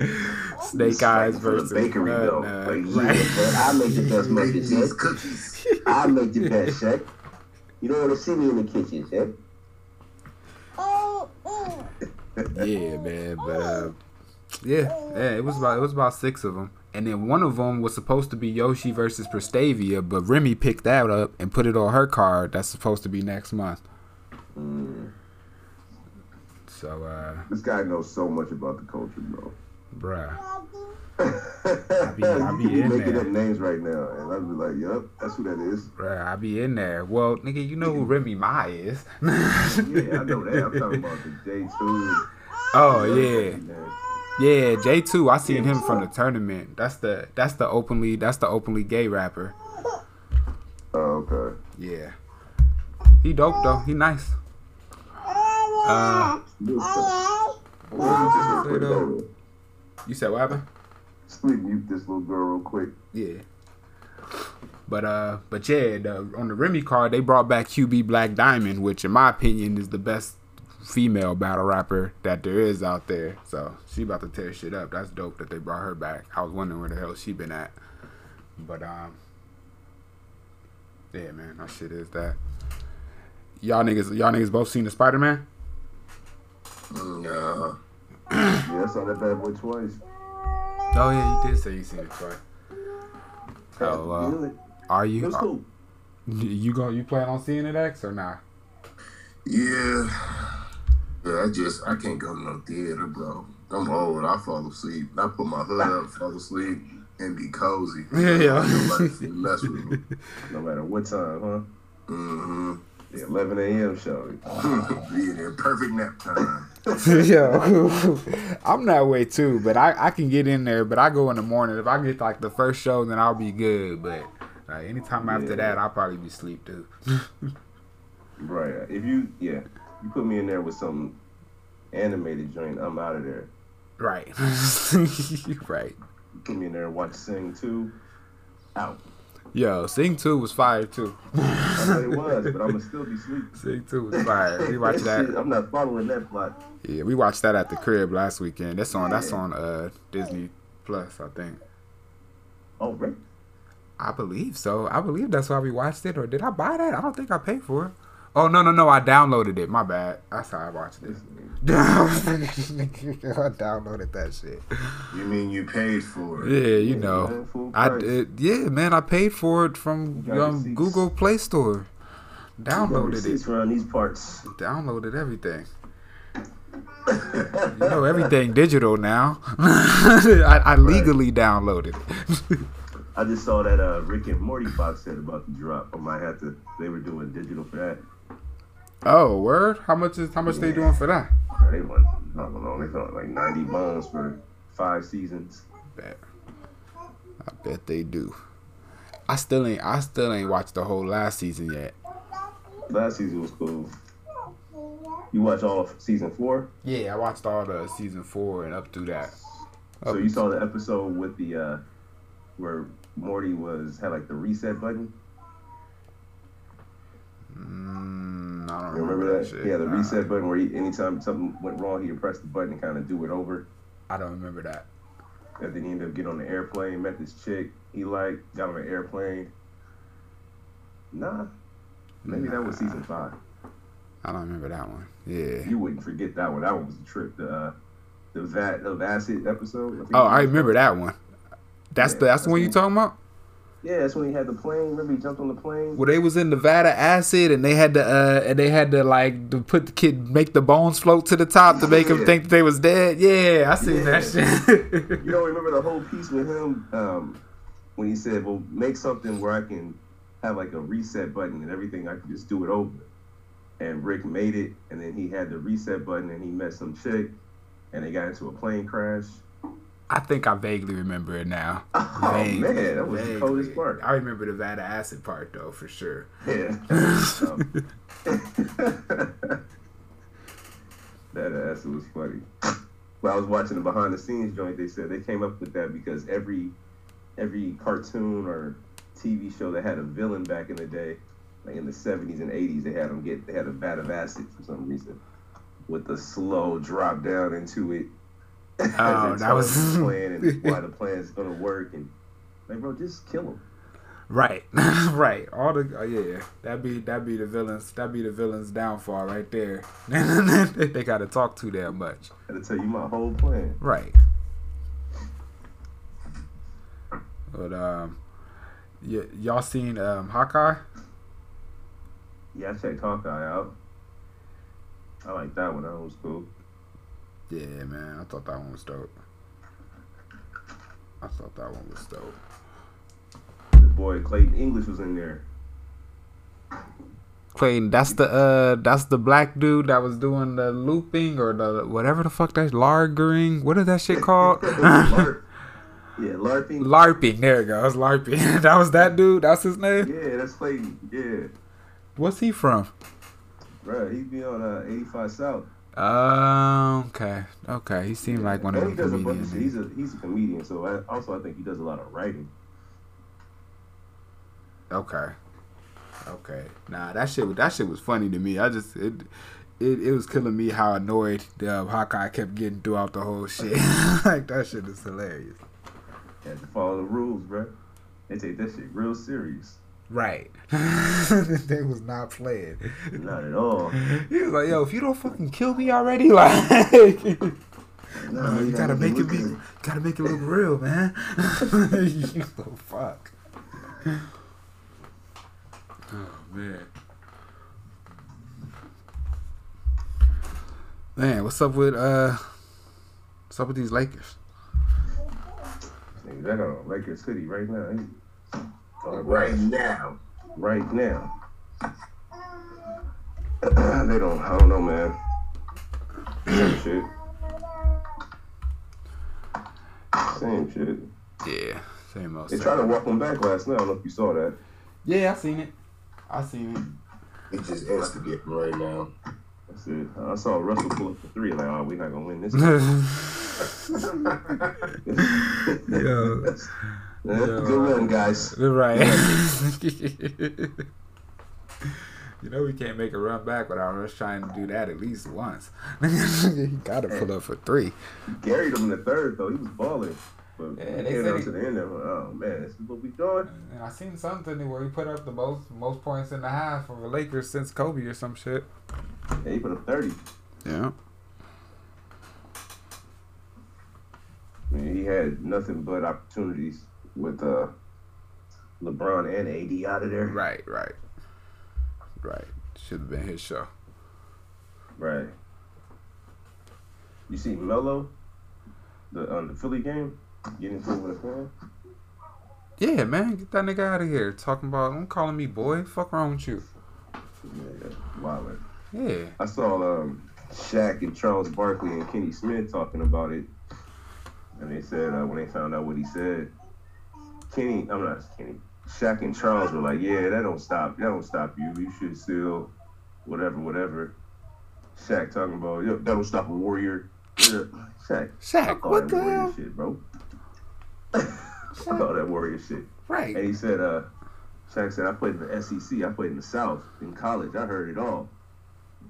Speaker 8: *laughs* Snake Eyes
Speaker 5: For the
Speaker 8: versus
Speaker 5: bakery
Speaker 8: Nut
Speaker 5: though.
Speaker 8: Nut.
Speaker 5: Like, yeah, man, I make the best
Speaker 7: Making
Speaker 5: muffins,
Speaker 7: these cookies.
Speaker 5: I make the best, Shaq. You don't want to see me in the kitchen, Shaq.
Speaker 8: yeah, man. But uh, yeah, yeah, it was about it was about six of them, and then one of them was supposed to be Yoshi versus Prestavia, but Remy picked that up and put it on her card. That's supposed to be next month. So, uh,
Speaker 5: This guy knows so much about the culture, bro.
Speaker 8: bruh, *laughs*
Speaker 5: I
Speaker 8: be- I be
Speaker 5: you
Speaker 8: in
Speaker 5: making
Speaker 8: there.
Speaker 5: up names right now, and I'd be like, "Yep, that's who that is."
Speaker 8: bruh, I be in there. Well, nigga, you know who Remy Ma is?
Speaker 5: Yeah, I know that. I'm talking about the J two. *laughs*
Speaker 8: oh yeah. Yeah, J two. I seen him from the tournament. That's the that's the openly that's the openly gay rapper.
Speaker 5: Oh, okay.
Speaker 8: Yeah. He dope though. He nice. Uh,
Speaker 5: Good stuff. I'm gonna mute this real quick, though.
Speaker 8: you said what happened?
Speaker 5: Sleep mute this little girl real quick.
Speaker 8: Yeah. But uh, but yeah, the, on the Remy card they brought back QB Black Diamond, which in my opinion is the best female battle rapper that there is out there. So she about to tear shit up. That's dope that they brought her back. I was wondering where the hell she been at. But um, yeah, man, that shit is that. Y'all niggas, y'all niggas both seen the Spider Man?
Speaker 7: Yeah.
Speaker 5: Yeah, I saw that bad boy twice.
Speaker 8: Oh yeah, you did say you seen it twice. Oh, uh, are
Speaker 5: It
Speaker 8: you?
Speaker 5: was cool.
Speaker 8: You go? You plan on seeing it X or not?
Speaker 7: Yeah. Yeah, I just I can't go to no theater, bro. I'm old. I fall asleep. I put my hood up, fall asleep, and be cozy. *laughs*
Speaker 8: Yeah, yeah.
Speaker 7: Nobody mess with me. *laughs*
Speaker 5: No matter what time, huh?
Speaker 7: Mm-hmm.
Speaker 5: The 11 a.m. show. *laughs*
Speaker 7: be there, perfect nap time.
Speaker 8: Yo, I'm that way too, but I, I can get in there, but I go in the morning. If I get like the first show, then I'll be good. But like anytime after that, I'll probably be asleep too.
Speaker 5: Right. If you, yeah, you put me in there with some animated joint, I'm out of there.
Speaker 8: right, *laughs* right.
Speaker 5: You put me in there and watch Sing 2, out.
Speaker 8: Yo, Sing Two was fire too.
Speaker 5: I know it was, but I'm gonna still be sleeping.
Speaker 8: Sing Two was fire. We watched
Speaker 5: That
Speaker 8: that.
Speaker 5: I'm not following that plot.
Speaker 8: Yeah, we watched that at the crib last weekend. That's on. That's on uh Disney Plus, I think.
Speaker 5: Oh, right.
Speaker 8: I believe so. I believe that's why we watched it. Or did I buy that? I don't think I paid for it. Oh no no no! I downloaded it. My bad. That's how I watched it. *laughs* I downloaded that shit.
Speaker 7: You mean you paid for it?
Speaker 8: Yeah, you
Speaker 5: Yeah,
Speaker 8: know.
Speaker 5: man,
Speaker 8: I did. Yeah, man. I paid for it from um. Google Play Store. Downloaded it.
Speaker 5: Receipts around these parts.
Speaker 8: Downloaded everything. You know everything digital now. *laughs* I, I legally downloaded it.
Speaker 5: I just saw that uh, Rick and Morty box set about to drop. I might have to. They were doing digital for that.
Speaker 8: Oh, word! How much is how much they doing for that?
Speaker 5: They want, I don't know, they want like 90 bones for five seasons.
Speaker 8: Bet. I bet they do. I still ain't. I still ain't watched the whole last season yet.
Speaker 5: Last season was cool. You watch all of season four?
Speaker 8: Yeah, I watched all the season four and up through that.
Speaker 5: So you saw the episode with the uh where Morty was had like the reset button.
Speaker 8: Mm, I don't remember,
Speaker 5: remember that?
Speaker 8: shit.
Speaker 5: Yeah, the
Speaker 8: Nah,
Speaker 5: reset button where he, anytime something went wrong, he would press the button and kind of do it over.
Speaker 8: I don't remember that.
Speaker 5: And then he ended up getting on the airplane, met this chick he liked, got on the airplane. Nah, maybe that was season five.
Speaker 8: I don't remember that one. Yeah.
Speaker 5: You wouldn't forget that one. That one was a trip. The uh, the vat of acid episode. think
Speaker 8: Oh, I remember that one. That's
Speaker 5: Yeah,
Speaker 8: the that's the one you
Speaker 5: the-
Speaker 8: talking about?
Speaker 5: Yeah, that's when he had the plane. Remember he jumped on the plane.
Speaker 8: Well, they was in Nevada acid, and they had to uh, and they had to like to put the kid make the bones float to the top to make him think that they was dead. Yeah, I seen that shit.
Speaker 5: You don't remember the whole piece with him um, when he said, "Well, make something where I can have like a reset button and everything. I can just do it over." And Rick made it, and then he had the reset button, and he met some chick, and they got into a plane crash.
Speaker 8: I think I vaguely remember it now.
Speaker 5: Oh
Speaker 8: Vaguely,
Speaker 5: man, that was the coldest part.
Speaker 8: I remember the Vada acid part though for sure.
Speaker 5: Yeah. *laughs* that acid was funny. When I was watching the behind the scenes joint, they said they came up with that because every every cartoon or TV show that had a villain back in the day, like in the seventies and eighties, they had them get they had a vat of acid for some reason, with the slow drop down into it.
Speaker 8: Oh, that was-
Speaker 5: the plan and *laughs* why the plan's gonna work and like bro, just kill him.
Speaker 8: Right, *laughs* right. All the oh, yeah, that be that be the villains. That be the villains' downfall right there. *laughs* they got to talk too damn much.
Speaker 5: I had to tell you my whole plan.
Speaker 8: Right. But um, y- y'all seen um Hawkeye?
Speaker 5: Yeah, I checked Hawkeye out. I like that one. That was cool.
Speaker 8: Yeah, man. I thought that one was dope. I thought that one was dope.
Speaker 5: The boy Clayton English was in there.
Speaker 8: Clayton, that's the uh, that's the black dude that was doing the looping or the whatever the fuck that's largering. What is that shit called? *laughs*
Speaker 5: Larp. Yeah, LARPing.
Speaker 8: LARPing. There it goes. LARPing. *laughs* that was that dude. That's his name.
Speaker 5: Yeah, that's Clayton. Yeah.
Speaker 8: What's he from?
Speaker 5: Bro, he be on uh, 85 South.
Speaker 8: Oh, okay, okay. He seemed like one of
Speaker 5: And he
Speaker 8: the
Speaker 5: a of
Speaker 8: comedians.
Speaker 5: shit. He's a he's a comedian, so I, also I think he does a lot of writing.
Speaker 8: Okay. Okay. Nah, that shit that shit was funny to me. I just it it, it was killing me how annoyed uh, Hawkeye kept getting throughout the whole shit. *laughs* like that shit is hilarious.
Speaker 5: You have to follow the rules, bro. They take that shit real serious.
Speaker 8: Right. *laughs* they was not playing.
Speaker 5: Not at all.
Speaker 8: He was like, yo, if you don't fucking kill me already, *laughs* like
Speaker 5: No,
Speaker 8: you gotta make it be gotta make it look real, man. *laughs* you so fuck. Oh man. Man, what's up with uh what's up with these Lakers?
Speaker 5: Nigga, I got on Lakers hoodie right now. He-
Speaker 7: Right now.
Speaker 5: Right now. *clears throat* they don't. I don't know, man. Same *clears throat* shit. Same shit.
Speaker 8: Yeah, same old
Speaker 5: They
Speaker 8: same.
Speaker 5: tried to walk him back last night. I don't know if you saw that.
Speaker 8: Yeah, I seen it. I seen
Speaker 7: He just instigating right now.
Speaker 5: That's it. I saw Russell pull up for three. Like, oh, we're not gonna win this. *laughs*
Speaker 8: it. Yo.
Speaker 5: Good run, guys.
Speaker 8: Right. *laughs* you know we can't make a run back without us trying to do that at least once. *laughs* he gotta pull up for three.
Speaker 5: Carried him in the third though. He was balling. But
Speaker 8: Yeah,
Speaker 5: yeah,
Speaker 8: they
Speaker 5: came
Speaker 8: said
Speaker 5: down
Speaker 8: he-
Speaker 5: to the end. Of, oh man, this is what we doing.
Speaker 8: And I seen something where he put up the most most points in the half for the Lakers since Kobe or some shit.
Speaker 5: Yeah, he put up thirty.
Speaker 8: Yeah.
Speaker 5: He had nothing but opportunities with uh, LeBron and AD out of there.
Speaker 8: Right, right. Right. Should have been his show.
Speaker 5: Right. You see Melo, the um, the Philly game, getting into it with a fan.
Speaker 8: Yeah, man, get that nigga out of here. Talking about, don't calling me boy. Fuck wrong with you.
Speaker 5: Yeah, wow.
Speaker 8: Yeah.
Speaker 5: I saw um, Shaq and Charles Barkley and Kenny Smith talking about it, and they said uh, when they found out what he said, Kenny, I'm not Kenny, Shaq and Charles were like, "Yeah, that don't stop, that don't stop you. You should still, whatever, whatever." Shaq talking about, "Yo, that don't stop a warrior." Yeah. Shaq,
Speaker 8: Shaq, what
Speaker 5: that
Speaker 8: the hell?
Speaker 5: shit, bro? *laughs* Fuck all that warrior shit.
Speaker 8: Right.
Speaker 5: And he said, uh, Shaq said, I played in the SEC. I played in the South in college. I heard it all.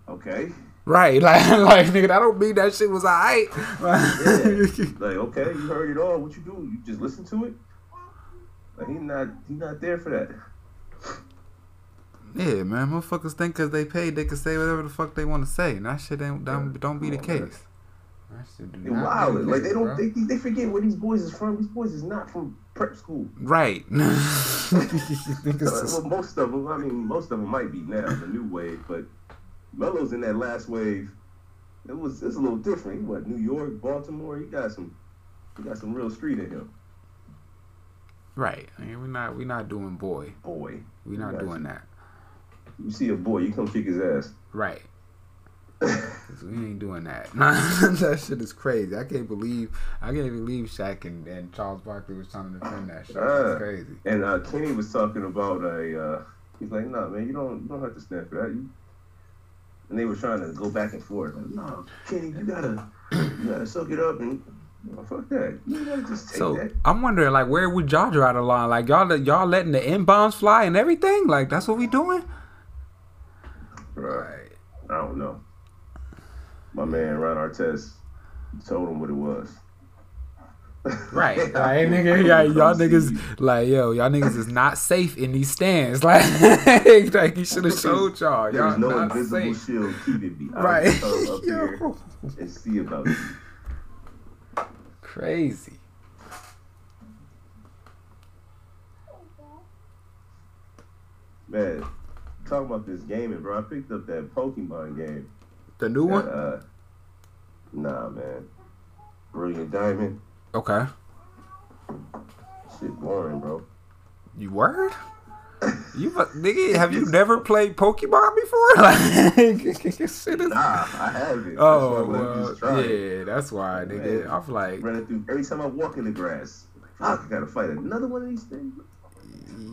Speaker 5: Okay.
Speaker 8: Right. *laughs* Like, like nigga, that don't mean that shit was alright.
Speaker 5: Yeah. *laughs* like, okay, you heard it all. What you do? You just listen to it? Like, he not he not there for that.
Speaker 8: Yeah, man, motherfuckers think because they paid, they can say whatever the fuck they want to say. And that shit ain't, don't, don't be the
Speaker 5: on, man.
Speaker 8: case. That shit do
Speaker 5: They
Speaker 8: not
Speaker 5: wild. Like they don't they, they forget where these boys is from. These boys is not from prep school.
Speaker 8: Right. *laughs* Niggas is-
Speaker 5: well, most of them, I mean, most of them might be now the new wave, but Melo's in that last wave. It was it's a little different. He what New York, Baltimore. He got some, he got some real street in him.
Speaker 8: right. I mean, we're not, we're not doing boy.
Speaker 5: Boy,
Speaker 8: We're not doing
Speaker 5: you.
Speaker 8: that.
Speaker 5: you see a boy, you come kick his ass.
Speaker 8: Right. *laughs* we ain't doing that. *laughs* that shit is crazy. I can't believe I can't believe Shaq and, and Charles Barkley was trying to defend that shit.
Speaker 5: Ah.
Speaker 8: That's crazy.
Speaker 5: And uh, Kenny was talking about a. Uh, he's like, no, man, you don't, you don't have to stand for that. You, and they were trying to go back and forth. Like, no, Kenny, you gotta, you gotta soak it up and oh, fuck that. You gotta just take
Speaker 8: So
Speaker 5: that.
Speaker 8: I'm wondering, like, where would y'all draw the line? Like, y'all y'all letting the inbounds fly and everything? Like, that's what we doing?
Speaker 5: Right. I don't know. My man Ron Artest told him what it was.
Speaker 8: Right, *laughs* right, nigga. Yeah, y'all niggas, like, yo, y'all niggas is not safe in these stands. *laughs* Like, like he should have showed y'all. Y'all
Speaker 5: no invisible
Speaker 8: safe.
Speaker 5: shield keeping me.
Speaker 8: Right.
Speaker 5: up *laughs*
Speaker 8: Yo.
Speaker 5: and see about it.
Speaker 8: Crazy.
Speaker 5: Man, talking about this gaming, bro. I picked up that Pokemon game.
Speaker 8: The new
Speaker 5: That,
Speaker 8: one?
Speaker 5: uh, nah, man. Brilliant Diamond.
Speaker 8: Okay.
Speaker 5: Shit boring, bro.
Speaker 8: You word? *coughs* You nigga, have you never played Pokemon before? *laughs* Like, *laughs* is.
Speaker 5: Nah, I haven't.
Speaker 8: Oh well,
Speaker 5: just tried it.
Speaker 8: yeah, that's why, nigga.
Speaker 5: Man.
Speaker 8: I'm like,
Speaker 5: Running through every time I walk in the grass. Fuck, I gotta fight another one of these things.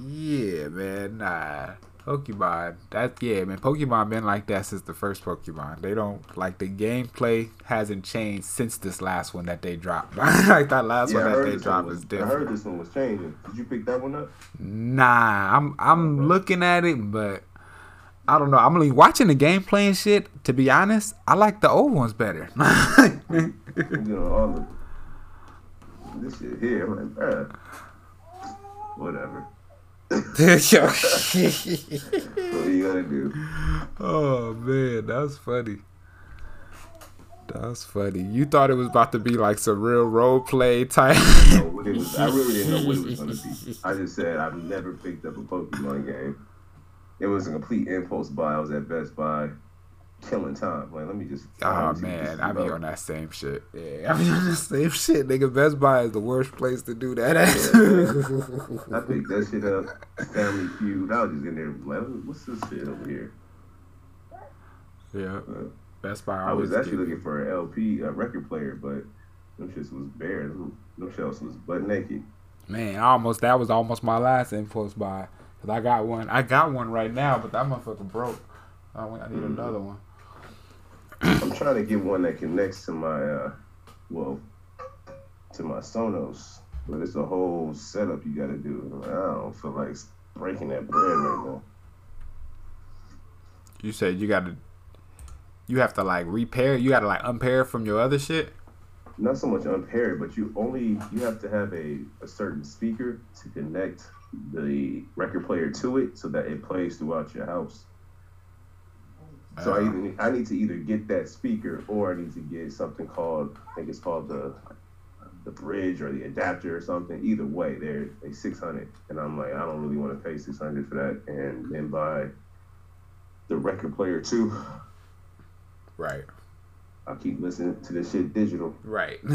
Speaker 8: yeah, man, nah. Pokemon. That yeah, man. Pokemon been like that since the first Pokemon. They don't like the gameplay hasn't changed since this last one that they dropped. *laughs* like that last
Speaker 5: Yeah,
Speaker 8: one that they dropped
Speaker 5: was-
Speaker 8: is
Speaker 5: I heard this one was changing. Did you pick that one up?
Speaker 8: Nah, I'm I'm looking at it, but I don't know. I'm only watching the gameplay and shit. To be honest, I like the old ones better. *laughs*
Speaker 5: I'm getting all the this shit here. I'm like, bruh. Whatever. What are you gotta do?
Speaker 8: oh man, that's funny. That's funny. You thought it was about to be like some real role play type.
Speaker 5: it was. I really didn't know what it was gonna be. I just said I've never picked up a Pokemon game. It was a complete impulse buy. I was at Best Buy, killing time. Like, let me just.
Speaker 8: Oh
Speaker 5: me see what this
Speaker 8: man, I be on that same shit. Yeah, *laughs* I be on the same shit, nigga. Best Buy is the worst place to do that. at.
Speaker 5: I picked that shit up. Family Feud. I was just in there like, what's this shit over here?
Speaker 8: yeah, Best Buy.
Speaker 5: I was actually looking for an LP, a record player, but them shits was bare. Them, them shelves was butt naked.
Speaker 8: Man, almost that was almost my last impulse buy. Cause I got one. I got one right now, but that motherfucker broke. I, went- I need
Speaker 5: Mm-hmm.
Speaker 8: another one.
Speaker 5: I'm trying to get one that connects to my, uh, well, to my Sonos, but it's a whole setup you got to do. I don't feel like breaking that bread right now.
Speaker 8: You said you got to. You have to like repair. You got to like unpair from your other shit.
Speaker 5: Not so much unpaired, but you only you have to have a, a certain speaker to connect the record player to it so that it plays throughout your house. So I either need, I need to either get that speaker or I need to get something called I think it's called the the bridge or the adapter or something. Either way, they're they six hundred, and I'm like I don't really want to pay six hundred for that, and then buy the record player too.
Speaker 8: Right.
Speaker 5: I keep listening to this shit digital.
Speaker 8: Right. *laughs*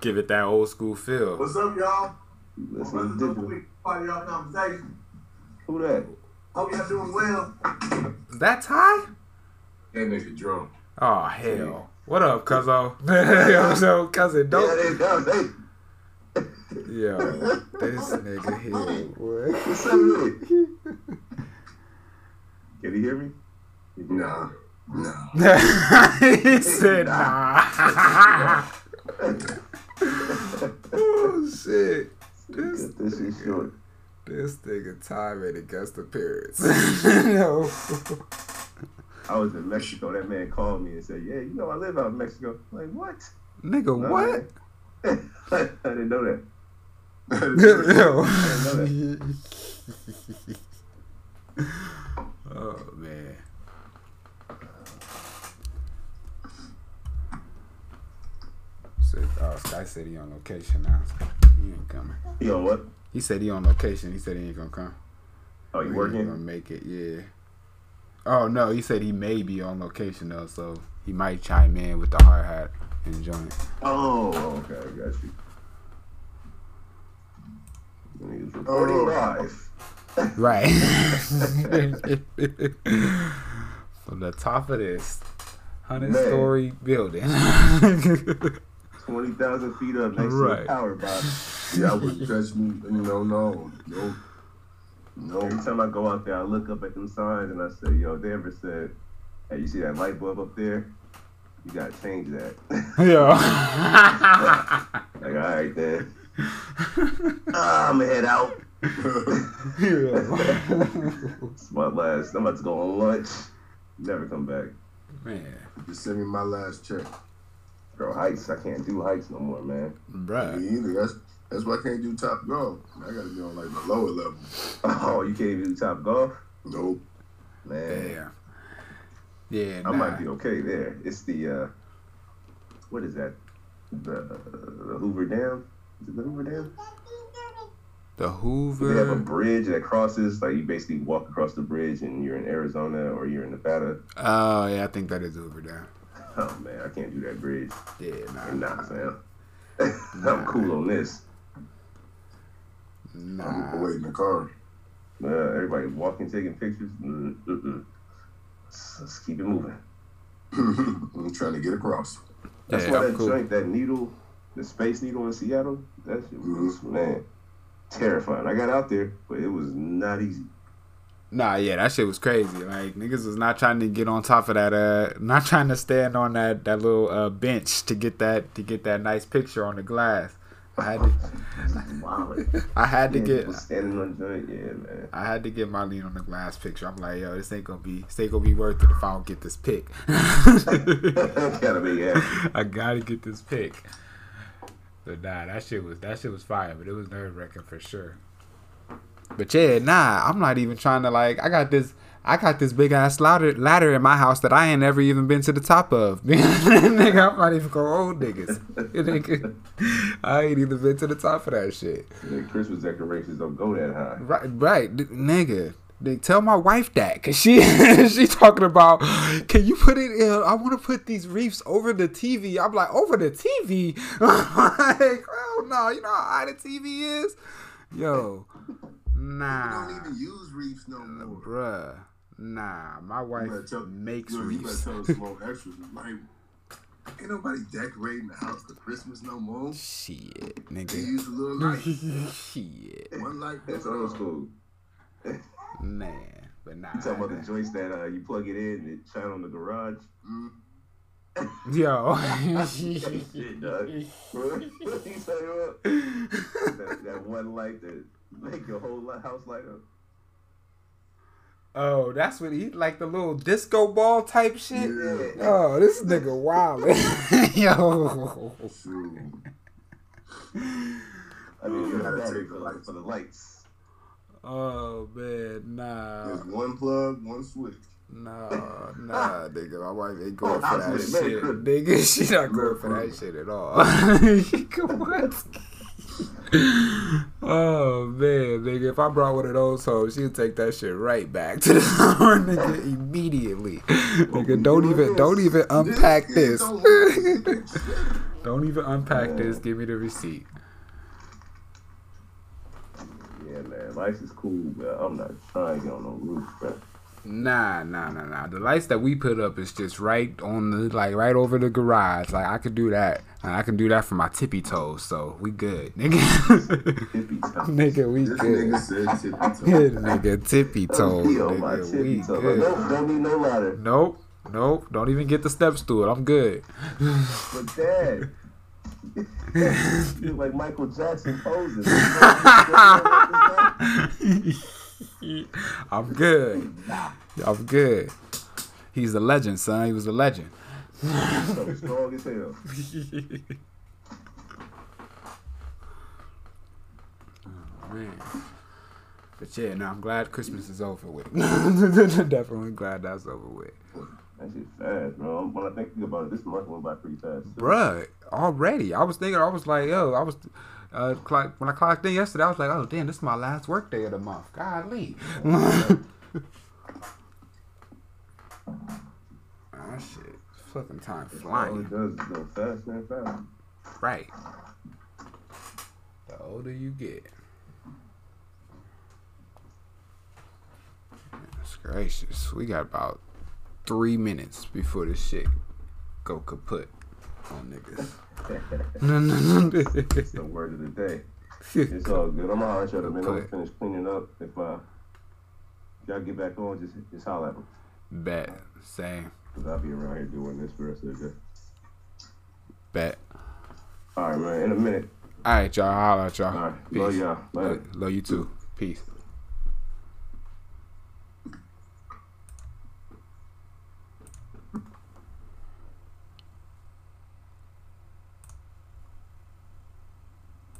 Speaker 8: Give it that old school feel.
Speaker 9: What's up, y'all?
Speaker 5: Keep
Speaker 9: My
Speaker 5: listening to digital.
Speaker 9: quick part of y'all conversation.
Speaker 5: Who that?
Speaker 9: Hope y'all doing well.
Speaker 8: That Ty?
Speaker 7: That nigga drunk.
Speaker 8: Oh hell. What up, cuzzo? *laughs* Yo, so cousin, don't.
Speaker 5: they does. Hey,
Speaker 8: Yo, this nigga here. What?
Speaker 5: what's up with? Can you hear me?
Speaker 7: Nah. Nah. *laughs*
Speaker 8: he said nah. *laughs* oh shit. This
Speaker 5: Cut this shit short.
Speaker 8: This nigga Ty made a guest appearance. *laughs* Yo.
Speaker 5: I was in Mexico. That man called me and said, "Yeah, you know I live out in Mexico." I'm like what?
Speaker 8: Nigga, what? *laughs*
Speaker 5: man. *laughs* I didn't know that.
Speaker 8: Yo. oh man. Said, oh, Sky City on location now. He ain't coming.
Speaker 5: Yo, what?
Speaker 8: He said he on location. He said he ain't gonna come.
Speaker 5: Oh,
Speaker 8: He
Speaker 5: you
Speaker 8: ain't
Speaker 5: working?
Speaker 8: gonna make it. Yeah. Oh no, he said he may be on location though, so he might chime in with the hard hat and join.
Speaker 5: Oh, okay, I got you.
Speaker 7: Oh.
Speaker 5: live.
Speaker 8: Right. *laughs* From the top of this hundred story building. *laughs*
Speaker 5: Twenty thousand feet up next to
Speaker 8: Right.
Speaker 5: a power box.
Speaker 7: Yeah, I wouldn't touch me. You know, no. No. no.
Speaker 5: Every time I go out there, I look up at them signs and I say, "Yo, they ever said, hey, you see that light bulb up there? You gotta change that." *laughs*
Speaker 8: yeah. *laughs*
Speaker 5: like, all right then. Ah, *laughs* I'm gonna head out. It's my last. I'm about to go on lunch. Never come back.
Speaker 8: Man,
Speaker 7: Just send me my last check.
Speaker 5: Bro, heights. I can't do heights no more, man.
Speaker 8: bruh.
Speaker 7: Me either. That's that's why I can't do Topgolf. I gotta be on like the lower level. *laughs*
Speaker 5: Oh, you can't even do Topgolf,
Speaker 7: Nope.
Speaker 5: man.
Speaker 8: Damn. Yeah,
Speaker 5: I
Speaker 8: nah.
Speaker 5: might be okay there. It's the uh, what is that? The, the Hoover Dam. Is it the Hoover Dam?
Speaker 8: The Hoover.
Speaker 5: They have a bridge that crosses. Like you basically walk across the bridge, and you're in Arizona or you're in Nevada.
Speaker 8: Oh yeah, I think that is Hoover Dam.
Speaker 5: Oh man, I can't do that bridge.
Speaker 8: Yeah, nah.
Speaker 5: Nah, fam. *laughs* I'm cool on this.
Speaker 7: I'm
Speaker 8: Nah.
Speaker 7: waiting in the car.
Speaker 5: Uh, everybody walking, taking pictures. Mm, mm-mm. Let's, let's keep it moving. *laughs*
Speaker 7: I'm trying to get across.
Speaker 5: That's
Speaker 8: Yeah,
Speaker 5: why
Speaker 8: I'm
Speaker 5: that
Speaker 8: cool.
Speaker 5: joint, that needle, the space needle in Seattle, that shit was, man. terrifying. I got out there, but it was not easy.
Speaker 8: Nah, yeah, that shit was crazy. Like niggas was not trying to get on top of that. Uh, not trying to stand on that that little uh bench to get that to get that nice picture on the glass. I had to. *laughs* I had to
Speaker 5: Yeah,
Speaker 8: get.
Speaker 5: standing on joint. Yeah, man.
Speaker 8: I had to get my lean on the glass picture. I'm like, yo, this ain't gonna be, this ain't gonna be worth it if I don't get this pick. *laughs*
Speaker 5: Gotta be, yeah.
Speaker 8: I gotta get this pick. But nah, that shit was that shit was fire, but it was nerve wracking for sure. But yeah, nah, I'm not even trying to like. I got this. I got this big ass ladder ladder in my house that I ain't never even been to the top of. *laughs* nigga, I'm not even going old niggas. *laughs* Nigga, I ain't even been to the top of that shit.
Speaker 5: The Christmas decorations don't go that high.
Speaker 8: Right, right, nigga. They tell my wife that, cause she *laughs* she talking about, can you put it in? I want to put these reefs over the TV. I'm like, over the TV? Like, oh no, you know how high the TV is, yo, nah,
Speaker 7: We don't even use reefs no more.
Speaker 8: bruh, nah. My wife
Speaker 7: You better tell-
Speaker 8: makes
Speaker 7: you know, you better
Speaker 8: reefs.
Speaker 7: tell the small extras. Like, ain't nobody decorating the house for Christmas no more.
Speaker 8: Shit,
Speaker 7: They
Speaker 8: nigga.
Speaker 7: use a little *laughs* light.
Speaker 8: Shit,
Speaker 7: One light.
Speaker 5: That's
Speaker 7: that's all.
Speaker 5: old school.
Speaker 8: man, but nah.
Speaker 5: You talking about the joints that uh, you plug it in and it shine on the garage?
Speaker 7: Mm.
Speaker 8: Yo. *laughs* *laughs*
Speaker 5: Shit, dog. what you talking about? that, that one light that make your whole house light up.
Speaker 8: Oh, that's what he like the little disco ball type shit.
Speaker 7: Yeah.
Speaker 8: Oh, this nigga wild. *laughs* Yo.
Speaker 7: True.
Speaker 5: I mean, you
Speaker 7: gotta
Speaker 5: got
Speaker 7: take the
Speaker 5: for,
Speaker 7: lights.
Speaker 5: for the lights.
Speaker 8: Oh man, nah,
Speaker 7: There's one plug, one switch.
Speaker 8: nah, nah, nigga. My wife ain't going *laughs* for that
Speaker 5: was with it,
Speaker 8: shit, nigga. *laughs* She not going for that shit at all. Come what? *laughs* Oh man, nigga! If I brought one of those home, she'd take that shit right back to the *laughs* store, nigga, immediately. *laughs* Nigga, don't even, don't even unpack this. Don't even unpack this. Give me the receipt.
Speaker 5: Yeah, man. Lights is cool, but I'm not trying to get on no roof, bro.
Speaker 8: Nah, nah, nah, nah. The lights that we put up is just right on the like right over the garage. Like I could do that. I can do that for my tippy toes, so we good, *laughs* nigga.
Speaker 5: Tippy toe.
Speaker 8: nigga, we good.
Speaker 7: This
Speaker 8: good.
Speaker 7: nigga said tippy *laughs* toe.
Speaker 8: Good, nigga, tippy toes,
Speaker 5: on my tippy
Speaker 8: We
Speaker 5: toe.
Speaker 8: good.
Speaker 5: Nope, don't need no ladder.
Speaker 8: Nope, nope. Don't even get the steps to it. I'm good.
Speaker 5: But dad. *laughs* like Michael Jackson posing. *laughs*
Speaker 8: I'm good. I'm good. He's a legend, son. He was a legend.
Speaker 5: so strong as hell.
Speaker 8: Man. But yeah, no, I'm glad Christmas is over with. *laughs* Definitely glad that's over with.
Speaker 5: That shit fast, bro. When I think about it, this month went by pretty fast.
Speaker 8: Bruh, already. I was thinking, I was like, yo, I was, uh, clock, when I clocked in yesterday, I was like, oh, damn, this is my last work day of the month. Golly. oh, *laughs* shit. Fucking time
Speaker 5: All it
Speaker 8: flying.
Speaker 5: does go fast, man, fast.
Speaker 8: Right. The older you get. That's gracious. We got about three minutes before this shit go kaput on niggas. *laughs* no, no, no.
Speaker 5: It's the word of the day. It's all good. I'm gonna holler at y'all in minute. I'm gonna finish cleaning up. If uh, y'all get back on, just just holler at me.
Speaker 8: Bet. Same.
Speaker 5: Cause I'll be around here doing this for the rest of the day.
Speaker 8: Bet.
Speaker 5: All right, man. In a minute.
Speaker 8: All right, y'all. Holla at y'all.
Speaker 5: All right. Love y'all. Later.
Speaker 8: Love you too. Peace.